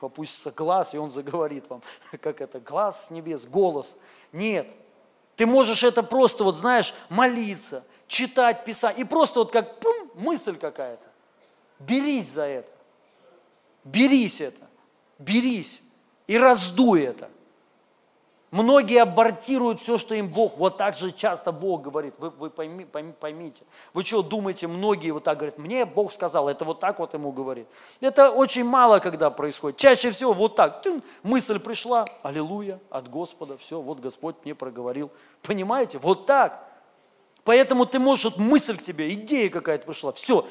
опустится глаз, и он заговорит вам, как это, глаз с небес, голос. Нет, ты можешь это просто, вот знаешь, молиться, читать, писать, и просто вот как пум, мысль какая-то. Берись за это. Берись это. Берись. И раздуй это. Многие абортируют все, что им Бог. Вот так же часто Бог говорит. Вы, вы пойми, пойми, поймите. Вы что думаете, многие вот так говорят, мне Бог сказал, это вот так вот ему говорит. Это очень мало когда происходит. Чаще всего вот так. Тын, мысль пришла, аллилуйя, от Господа, все, вот Господь мне проговорил. Понимаете? Вот так. Поэтому ты можешь, вот мысль к тебе, идея какая-то пришла, все,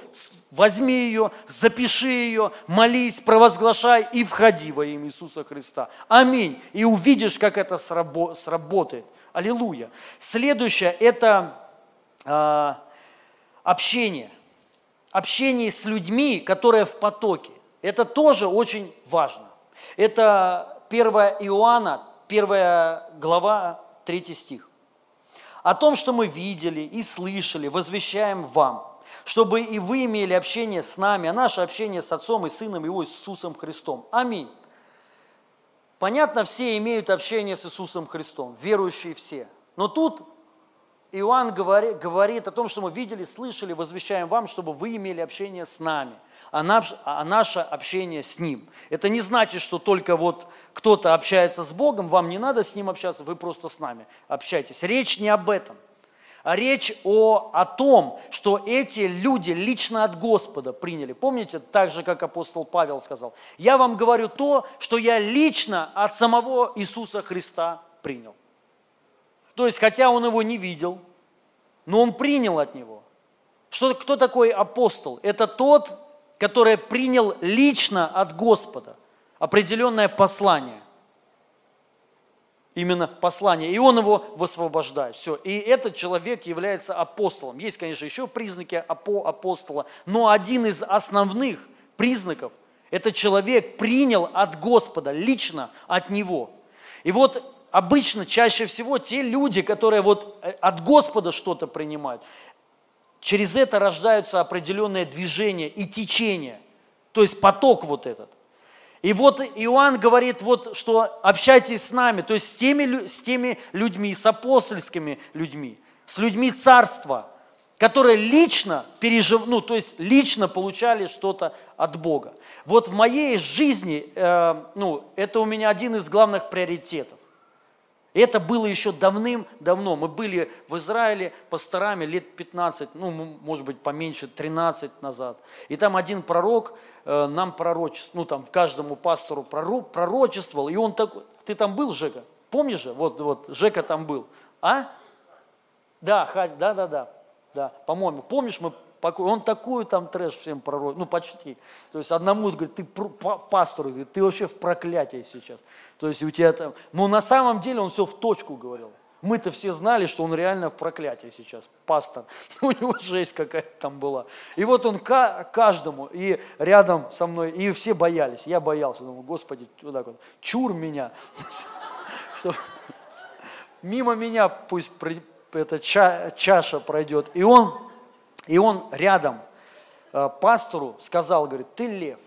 возьми ее, запиши ее, молись, провозглашай и входи во имя Иисуса Христа. Аминь. И увидишь, как это сработает. Аллилуйя. Следующее – это э, общение. Общение с людьми, которые в потоке. Это тоже очень важно. Это 1 Иоанна, 1 глава, 3 стих о том, что мы видели и слышали, возвещаем вам, чтобы и вы имели общение с нами, а наше общение с Отцом и Сыном Его Иисусом Христом. Аминь. Понятно, все имеют общение с Иисусом Христом, верующие все. Но тут Иоанн говорит, говорит о том, что мы видели, слышали, возвещаем вам, чтобы вы имели общение с нами – а, наш, а наше общение с Ним. Это не значит, что только вот кто-то общается с Богом, вам не надо с Ним общаться, вы просто с нами общаетесь. Речь не об этом. А речь о, о том, что эти люди лично от Господа приняли. Помните, так же, как апостол Павел сказал, я вам говорю то, что я лично от самого Иисуса Христа принял. То есть, хотя он его не видел, но он принял от него. Что, кто такой апостол? Это тот, который принял лично от Господа определенное послание. Именно послание. И он его высвобождает. Все. И этот человек является апостолом. Есть, конечно, еще признаки апостола, но один из основных признаков – это человек принял от Господа, лично от Него. И вот обычно, чаще всего, те люди, которые вот э, от Господа что-то принимают, через это рождаются определенные движения и течения, то есть поток вот этот. И вот Иоанн говорит, вот, что общайтесь с нами, то есть с теми, с теми людьми, с апостольскими людьми, с людьми царства, которые лично пережив, ну, то есть лично получали что-то от Бога. Вот в моей жизни, э, ну, это у меня один из главных приоритетов. Это было еще давным-давно. Мы были в Израиле пасторами лет 15, ну, может быть, поменьше, 13 назад. И там один пророк э, нам пророчествовал, ну, там каждому пастору пророчествовал. И он такой, ты там был, Жека? Помнишь же? Вот, вот, Жека там был. А? Да, да, да, да да, по-моему, помнишь, мы он такой там трэш всем пророк, ну почти. То есть одному говорит, ты пастор, ты вообще в проклятии сейчас. То есть у тебя там, ну на самом деле он все в точку говорил. Мы-то все знали, что он реально в проклятии сейчас, пастор. У него жесть какая-то там была. И вот он каждому, и рядом со мной, и все боялись. Я боялся, думаю, Господи, вот так вот, чур меня. Мимо меня пусть эта ча, чаша пройдет. И он, и он рядом э, пастору сказал, говорит, ты лев.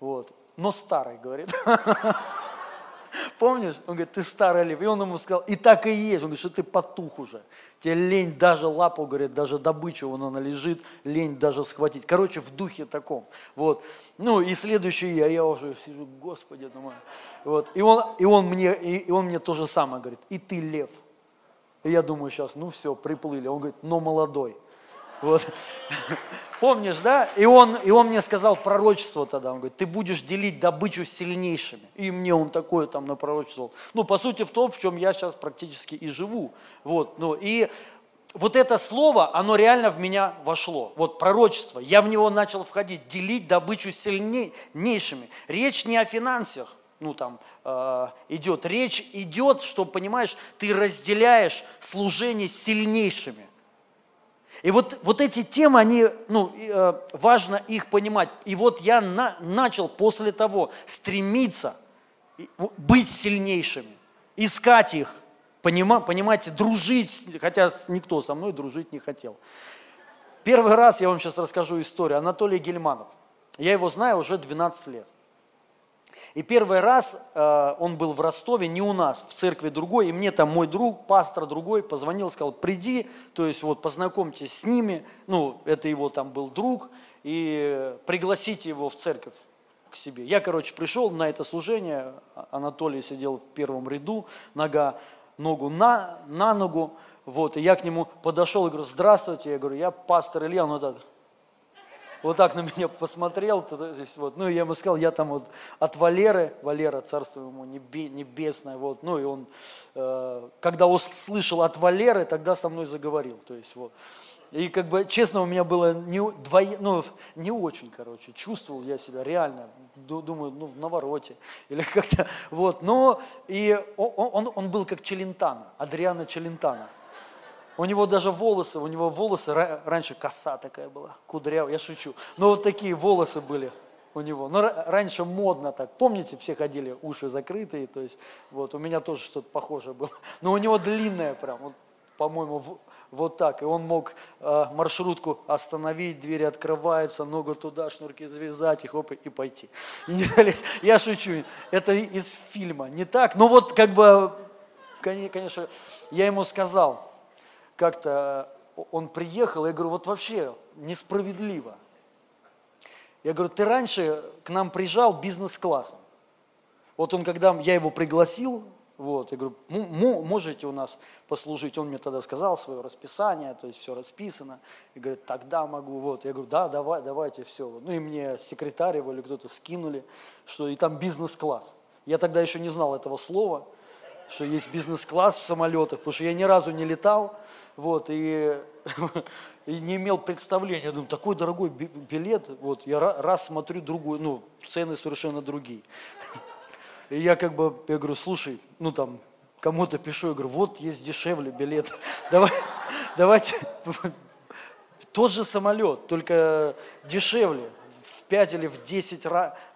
Вот. Но старый, говорит. Помнишь? Он говорит, ты старый лев. И он ему сказал, и так и есть. Он говорит, что ты потух уже. Тебе лень даже лапу, говорит, даже добычу, вон она лежит, лень даже схватить. Короче, в духе таком. Вот. Ну и следующий я, я уже сижу, Господи, думаю. Вот. И, он, и, он мне, и, и он мне то же самое говорит, и ты лев. И я думаю сейчас, ну все, приплыли. Он говорит, но молодой. Вот. Помнишь, да? И он, и он мне сказал пророчество тогда. Он говорит, ты будешь делить добычу с сильнейшими. И мне он такое там напророчествовал. Ну, по сути, в том, в чем я сейчас практически и живу. Вот, ну, и вот это слово, оно реально в меня вошло. Вот пророчество. Я в него начал входить, делить добычу с сильнейшими. Речь не о финансах ну там э, идет. Речь идет, что, понимаешь, ты разделяешь служение сильнейшими. И вот, вот эти темы, они, ну, э, важно их понимать. И вот я на, начал после того стремиться быть сильнейшими, искать их, понима, понимаете, дружить, хотя никто со мной дружить не хотел. Первый раз я вам сейчас расскажу историю. Анатолий Гельманов. Я его знаю уже 12 лет. И первый раз э, он был в Ростове, не у нас, в церкви другой, и мне там мой друг, пастор другой, позвонил, сказал, приди, то есть вот познакомьтесь с ними, ну, это его там был друг, и пригласите его в церковь к себе. Я, короче, пришел на это служение, Анатолий сидел в первом ряду, нога, ногу на, на ногу, вот, и я к нему подошел и говорю, здравствуйте, я говорю, я пастор Илья, он вот так, вот так на меня посмотрел, то есть, вот, ну, я ему сказал, я там вот от Валеры, Валера, царство ему небесное, вот, ну, и он, э, когда услышал от Валеры, тогда со мной заговорил, то есть, вот. И как бы, честно, у меня было не, двое, ну, не очень, короче, чувствовал я себя реально, думаю, ну, в навороте, или как-то, вот, но, и он, он, он был как Челентано, Адриана Челентано, у него даже волосы, у него волосы, раньше коса такая была, кудрявая, я шучу. Но вот такие волосы были у него. Но раньше модно так. Помните, все ходили, уши закрытые, то есть вот у меня тоже что-то похожее было. Но у него длинное прям, вот, по-моему, вот так. И он мог э, маршрутку остановить, двери открываются, ногу туда, шнурки завязать, их оп, и пойти. И я шучу, это из фильма, не так. Но вот как бы, конечно, я ему сказал, как-то э, он приехал, я говорю, вот вообще несправедливо. Я говорю, ты раньше к нам приезжал бизнес-классом. Вот он, когда я его пригласил, вот, я говорю, можете у нас послужить? Он мне тогда сказал свое расписание, то есть все расписано. И говорит, тогда могу. Вот. Я говорю, да, давай, давайте все. Ну и мне секретарь его или кто-то скинули, что и там бизнес-класс. Я тогда еще не знал этого слова, что есть бизнес-класс в самолетах, потому что я ни разу не летал вот, и, и не имел представления. Я думаю, такой дорогой билет, вот, я раз смотрю другую, ну, цены совершенно другие. И я как бы, я говорю, слушай, ну там, кому-то пишу, я говорю, вот есть дешевле билет, давай, давайте, тот же самолет, только дешевле, 5 или в 10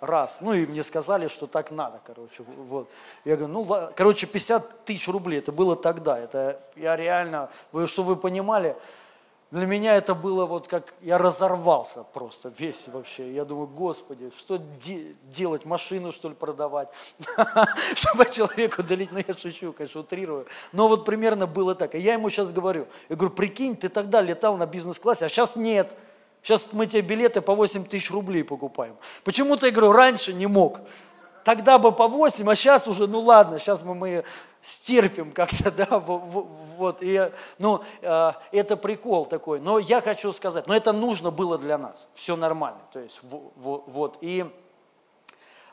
раз. Ну и мне сказали, что так надо, короче. Вот. Я говорю, ну, короче, 50 тысяч рублей, это было тогда. Это я реально, вы, что вы понимали, для меня это было вот как, я разорвался просто весь вообще. Я думаю, Господи, что де- делать, машину что ли продавать, чтобы человеку долить, ну я шучу, конечно, утрирую. Но вот примерно было так. И я ему сейчас говорю, я говорю, прикинь, ты тогда летал на бизнес-классе, а сейчас нет. Сейчас мы тебе билеты по 8 тысяч рублей покупаем. Почему-то, я говорю, раньше не мог. Тогда бы по 8, а сейчас уже, ну ладно, сейчас мы, мы стерпим как-то, да, вот, и, ну, э, это прикол такой, но я хочу сказать, но это нужно было для нас, все нормально, то есть, вот, и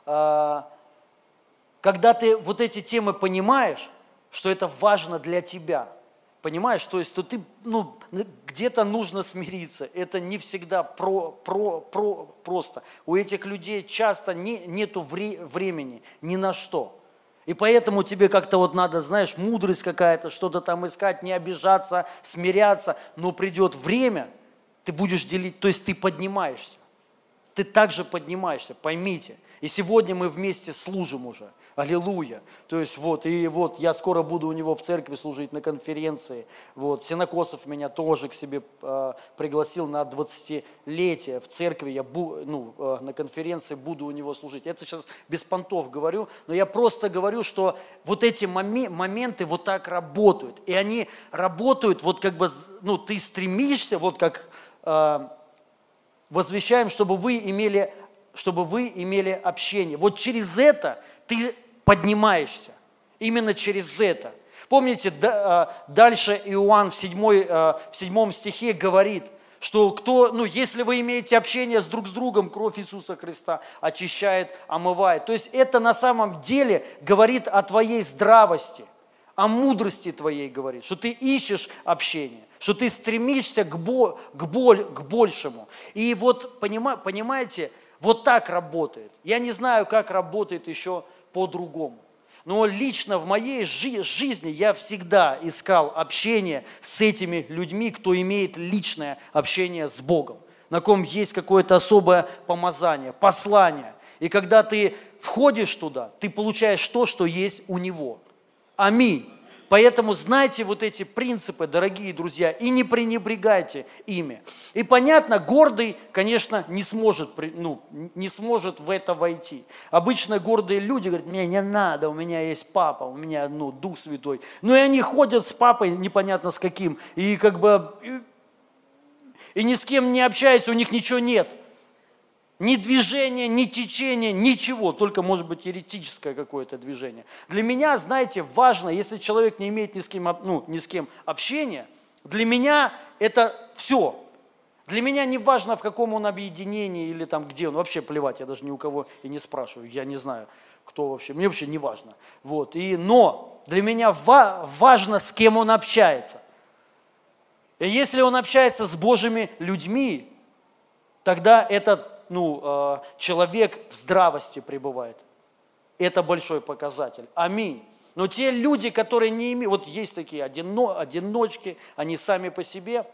э, когда ты вот эти темы понимаешь, что это важно для тебя, понимаешь, то есть, то ты, ну, где-то нужно смириться, это не всегда про, про, про, просто, у этих людей часто не, нету вре, времени ни на что, и поэтому тебе как-то вот надо, знаешь, мудрость какая-то, что-то там искать, не обижаться, смиряться. Но придет время, ты будешь делить, то есть ты поднимаешься. Ты также поднимаешься, поймите. И сегодня мы вместе служим уже. Аллилуйя. То есть вот, и вот я скоро буду у него в церкви служить на конференции. Вот, Синокосов меня тоже к себе э, пригласил на 20-летие в церкви. Я бу, ну, э, на конференции буду у него служить. Это сейчас без понтов говорю, но я просто говорю, что вот эти моми- моменты вот так работают. И они работают, вот как бы, ну, ты стремишься, вот как э, возвещаем, чтобы вы имели чтобы вы имели общение. Вот через это ты поднимаешься. Именно через это. Помните, а, дальше Иоанн в, 7, а, в 7 стихе говорит, что кто, ну, если вы имеете общение с друг с другом, кровь Иисуса Христа очищает, омывает. То есть это на самом деле говорит о твоей здравости, о мудрости твоей говорит, что ты ищешь общение, что ты стремишься к, бо, к, боль, к большему. И вот понимаете, вот так работает. Я не знаю, как работает еще по-другому. Но лично в моей жи- жизни я всегда искал общение с этими людьми, кто имеет личное общение с Богом, на ком есть какое-то особое помазание, послание. И когда ты входишь туда, ты получаешь то, что есть у Него. Аминь. Поэтому знайте вот эти принципы, дорогие друзья, и не пренебрегайте ими. И понятно, гордый, конечно, не сможет, ну, не сможет в это войти. Обычно гордые люди говорят, мне не надо, у меня есть папа, у меня ну, Дух Святой. Но и они ходят с папой, непонятно с каким, и как бы и, и ни с кем не общаются, у них ничего нет. Ни движения, ни течения, ничего, только может быть еретическое какое-то движение. Для меня, знаете, важно, если человек не имеет ни с кем, ну, ни с кем общения, для меня это все. Для меня не важно, в каком он объединении или там где он, вообще плевать, я даже ни у кого и не спрашиваю, я не знаю, кто вообще, мне вообще не важно. Вот. И, но для меня ва- важно, с кем он общается. И если он общается с Божьими людьми, тогда это ну, э, человек в здравости пребывает. Это большой показатель. Аминь. Но те люди, которые не имеют, вот есть такие одино, одиночки, они сами по себе,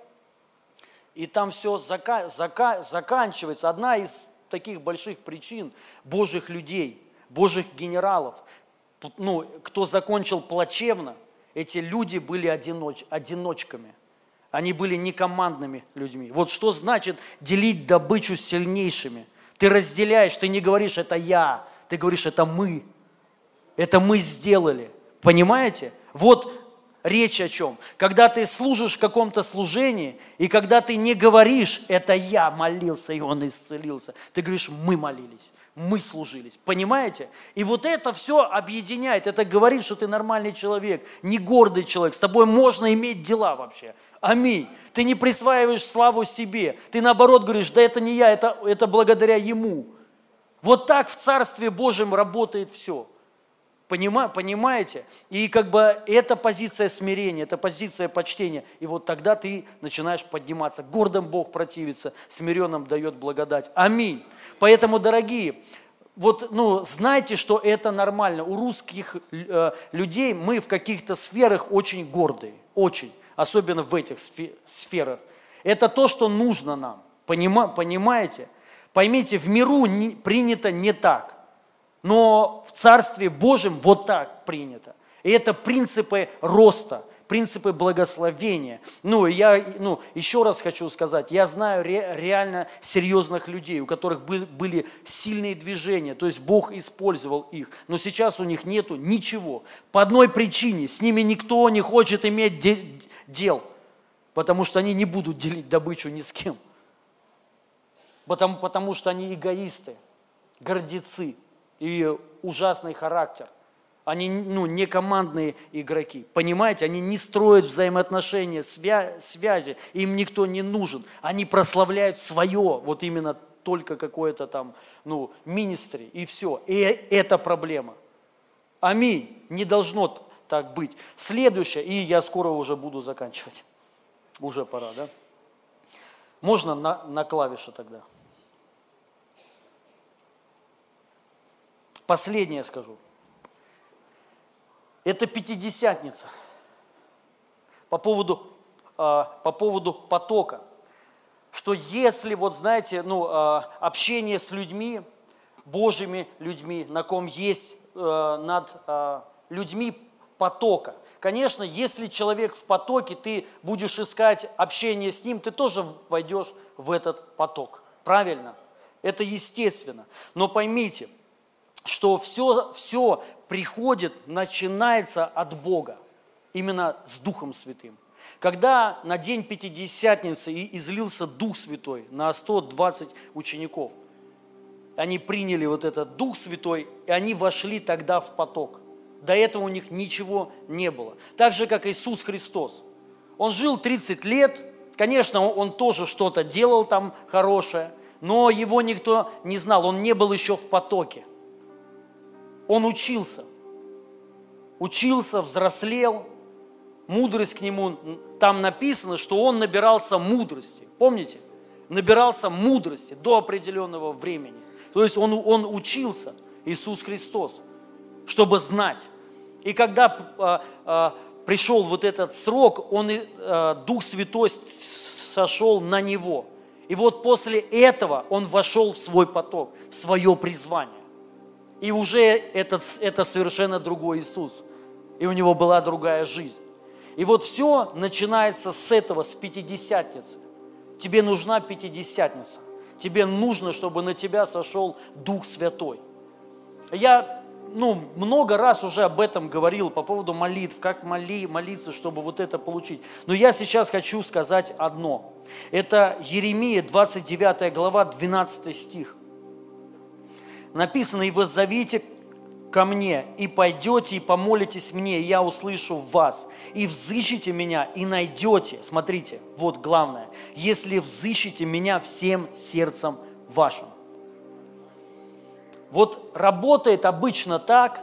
и там все зака, зака, заканчивается. Одна из таких больших причин Божьих людей, Божьих генералов, ну, кто закончил плачевно, эти люди были одиноч, одиночками – они были не командными людьми. Вот что значит делить добычу с сильнейшими. Ты разделяешь, ты не говоришь, это я, ты говоришь, это мы. Это мы сделали. Понимаете? Вот речь о чем. Когда ты служишь в каком-то служении, и когда ты не говоришь, это я молился, и он исцелился, ты говоришь, мы молились мы служились. Понимаете? И вот это все объединяет. Это говорит, что ты нормальный человек, не гордый человек. С тобой можно иметь дела вообще. Аминь. Ты не присваиваешь славу себе. Ты наоборот говоришь, да это не я, это, это благодаря Ему. Вот так в Царстве Божьем работает все. Понима, понимаете? И как бы это позиция смирения, это позиция почтения. И вот тогда ты начинаешь подниматься. Гордым Бог противится, смиренным дает благодать. Аминь. Поэтому, дорогие, вот, ну, знайте, что это нормально. У русских э, людей мы в каких-то сферах очень гордые, очень, особенно в этих сферах. Это то, что нужно нам. Понима, понимаете? Поймите, в миру принято не так. Но в Царстве Божьем вот так принято. И это принципы роста, принципы благословения. Ну, я ну, еще раз хочу сказать, я знаю ре, реально серьезных людей, у которых был, были сильные движения, то есть Бог использовал их, но сейчас у них нету ничего. По одной причине, с ними никто не хочет иметь де, дел, потому что они не будут делить добычу ни с кем. Потому, потому что они эгоисты, гордецы и ужасный характер. Они ну, не командные игроки. Понимаете, они не строят взаимоотношения, свя- связи, им никто не нужен. Они прославляют свое, вот именно только какое-то там, ну, министри, и все. И это проблема. Аминь. Не должно так быть. Следующее, и я скоро уже буду заканчивать. Уже пора, да? Можно на, на клавиши тогда? Последнее скажу. Это Пятидесятница. По поводу, э, по поводу потока. Что если, вот знаете, ну, э, общение с людьми, Божьими людьми, на ком есть э, над э, людьми потока. Конечно, если человек в потоке, ты будешь искать общение с ним, ты тоже войдешь в этот поток. Правильно? Это естественно. Но поймите, что все, все приходит, начинается от Бога, именно с Духом Святым. Когда на день Пятидесятницы излился Дух Святой на 120 учеников, они приняли вот этот Дух Святой, и они вошли тогда в поток. До этого у них ничего не было. Так же, как Иисус Христос. Он жил 30 лет, конечно, он тоже что-то делал там хорошее, но его никто не знал, он не был еще в потоке – он учился. Учился, взрослел, мудрость к нему, там написано, что он набирался мудрости. Помните? Набирался мудрости до определенного времени. То есть он, он учился, Иисус Христос, чтобы знать. И когда а, а, пришел вот этот срок, он, а, Дух Святой сошел на него. И вот после этого он вошел в свой поток, в свое призвание. И уже этот, это совершенно другой Иисус. И у него была другая жизнь. И вот все начинается с этого, с Пятидесятницы. Тебе нужна Пятидесятница. Тебе нужно, чтобы на тебя сошел Дух Святой. Я ну, много раз уже об этом говорил по поводу молитв, как моли, молиться, чтобы вот это получить. Но я сейчас хочу сказать одно. Это Еремия, 29 глава, 12 стих написано, и вы зовите ко мне, и пойдете, и помолитесь мне, и я услышу вас, и взыщите меня, и найдете. Смотрите, вот главное, если взыщите меня всем сердцем вашим. Вот работает обычно так,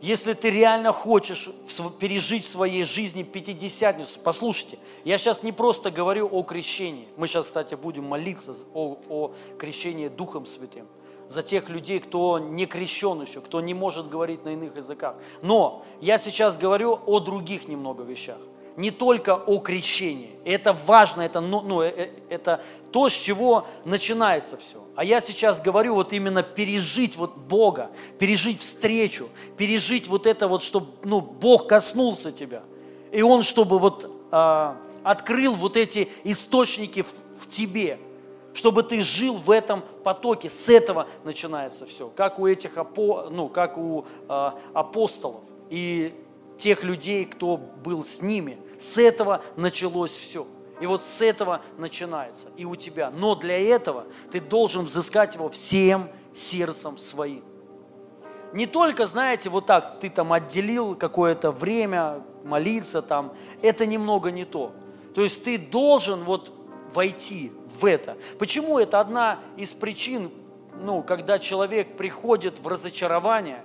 если ты реально хочешь пережить в своей жизни Пятидесятницу, послушайте, я сейчас не просто говорю о крещении. Мы сейчас, кстати, будем молиться о, о крещении Духом Святым за тех людей, кто не крещен еще, кто не может говорить на иных языках. Но я сейчас говорю о других немного вещах. Не только о крещении. Это важно, это, ну, ну, э, э, это то, с чего начинается все. А я сейчас говорю вот именно пережить вот Бога, пережить встречу, пережить вот это вот, чтобы ну, Бог коснулся тебя. И Он, чтобы вот а, открыл вот эти источники в, в тебе – чтобы ты жил в этом потоке. С этого начинается все. Как у этих апо, ну, как у э, апостолов и тех людей, кто был с ними. С этого началось все. И вот с этого начинается и у тебя. Но для этого ты должен взыскать его всем сердцем своим. Не только, знаете, вот так ты там отделил какое-то время молиться там, это немного не то. То есть ты должен вот войти в это. Почему это одна из причин, ну, когда человек приходит в разочарование,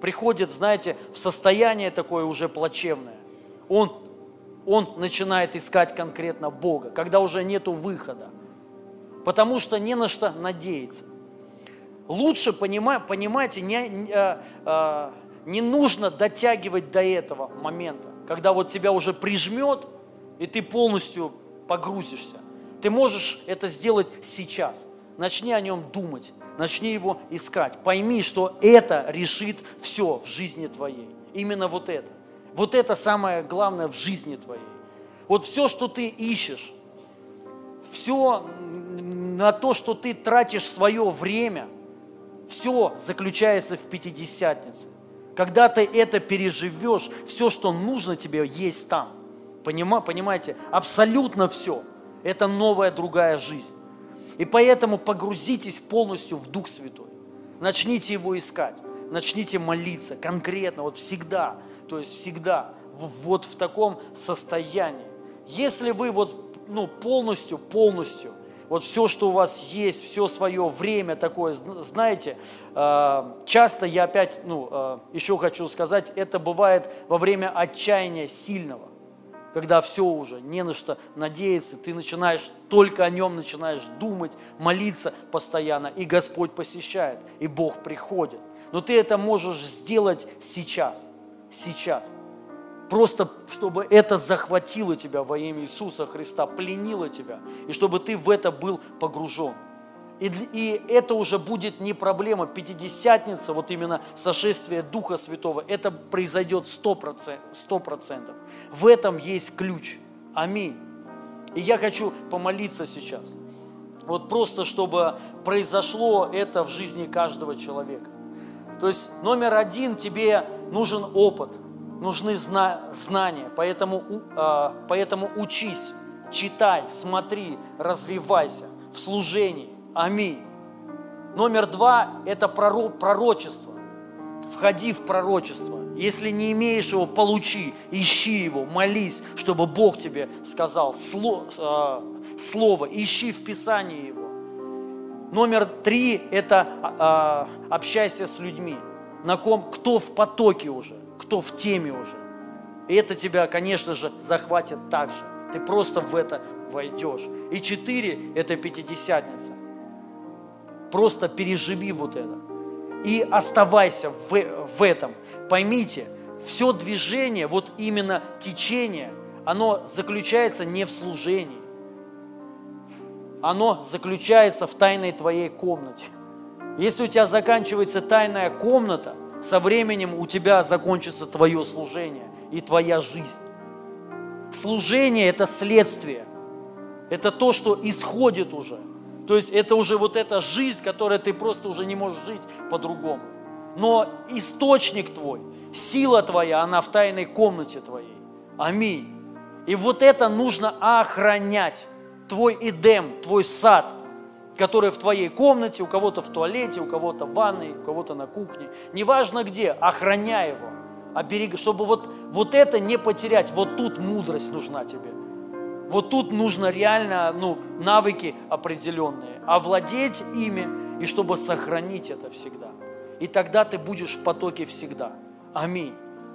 приходит, знаете, в состояние такое уже плачевное. Он, он начинает искать конкретно Бога, когда уже нету выхода. Потому что не на что надеяться. Лучше, понимаете, не, а, а, не нужно дотягивать до этого момента, когда вот тебя уже прижмет, и ты полностью погрузишься. Ты можешь это сделать сейчас. Начни о нем думать, начни его искать. Пойми, что это решит все в жизни твоей. Именно вот это. Вот это самое главное в жизни твоей. Вот все, что ты ищешь, все на то, что ты тратишь свое время, все заключается в Пятидесятнице. Когда ты это переживешь, все, что нужно тебе, есть там. Понимаете? Абсолютно все. Это новая другая жизнь. И поэтому погрузитесь полностью в Дух Святой. Начните его искать, начните молиться конкретно, вот всегда, то есть всегда, вот в таком состоянии. Если вы вот ну, полностью, полностью, вот все, что у вас есть, все свое время такое, знаете, а, часто я опять, ну, а, еще хочу сказать, это бывает во время отчаяния сильного когда все уже, не на что надеяться, ты начинаешь только о нем начинаешь думать, молиться постоянно, и Господь посещает, и Бог приходит. Но ты это можешь сделать сейчас, сейчас. Просто, чтобы это захватило тебя во имя Иисуса Христа, пленило тебя, и чтобы ты в это был погружен. И, и это уже будет не проблема. Пятидесятница, вот именно сошествие Духа Святого, это произойдет сто процентов. В этом есть ключ. Аминь. И я хочу помолиться сейчас. Вот просто, чтобы произошло это в жизни каждого человека. То есть номер один, тебе нужен опыт, нужны зна знания, поэтому, э, поэтому учись, читай, смотри, развивайся в служении, Аминь. Номер два – это пророчество. Входи в пророчество. Если не имеешь его, получи, ищи его, молись, чтобы Бог тебе сказал слово, слово ищи в Писании его. Номер три – это а, общайся с людьми, на ком, кто в потоке уже, кто в теме уже. И это тебя, конечно же, захватит так же. Ты просто в это войдешь. И четыре – это Пятидесятница. Просто переживи вот это. И оставайся в, в этом. Поймите, все движение, вот именно течение, оно заключается не в служении. Оно заключается в тайной твоей комнате. Если у тебя заканчивается тайная комната, со временем у тебя закончится твое служение и твоя жизнь. Служение – это следствие. Это то, что исходит уже – то есть это уже вот эта жизнь, которой ты просто уже не можешь жить по-другому. Но источник твой, сила твоя, она в тайной комнате твоей. Аминь. И вот это нужно охранять. Твой идем, твой сад, который в твоей комнате, у кого-то в туалете, у кого-то в ванной, у кого-то на кухне. Неважно где, охраняй его. Оберег, чтобы вот, вот это не потерять. Вот тут мудрость нужна тебе. Вот тут нужно реально ну, навыки определенные, овладеть ими и чтобы сохранить это всегда. И тогда ты будешь в потоке всегда. Аминь.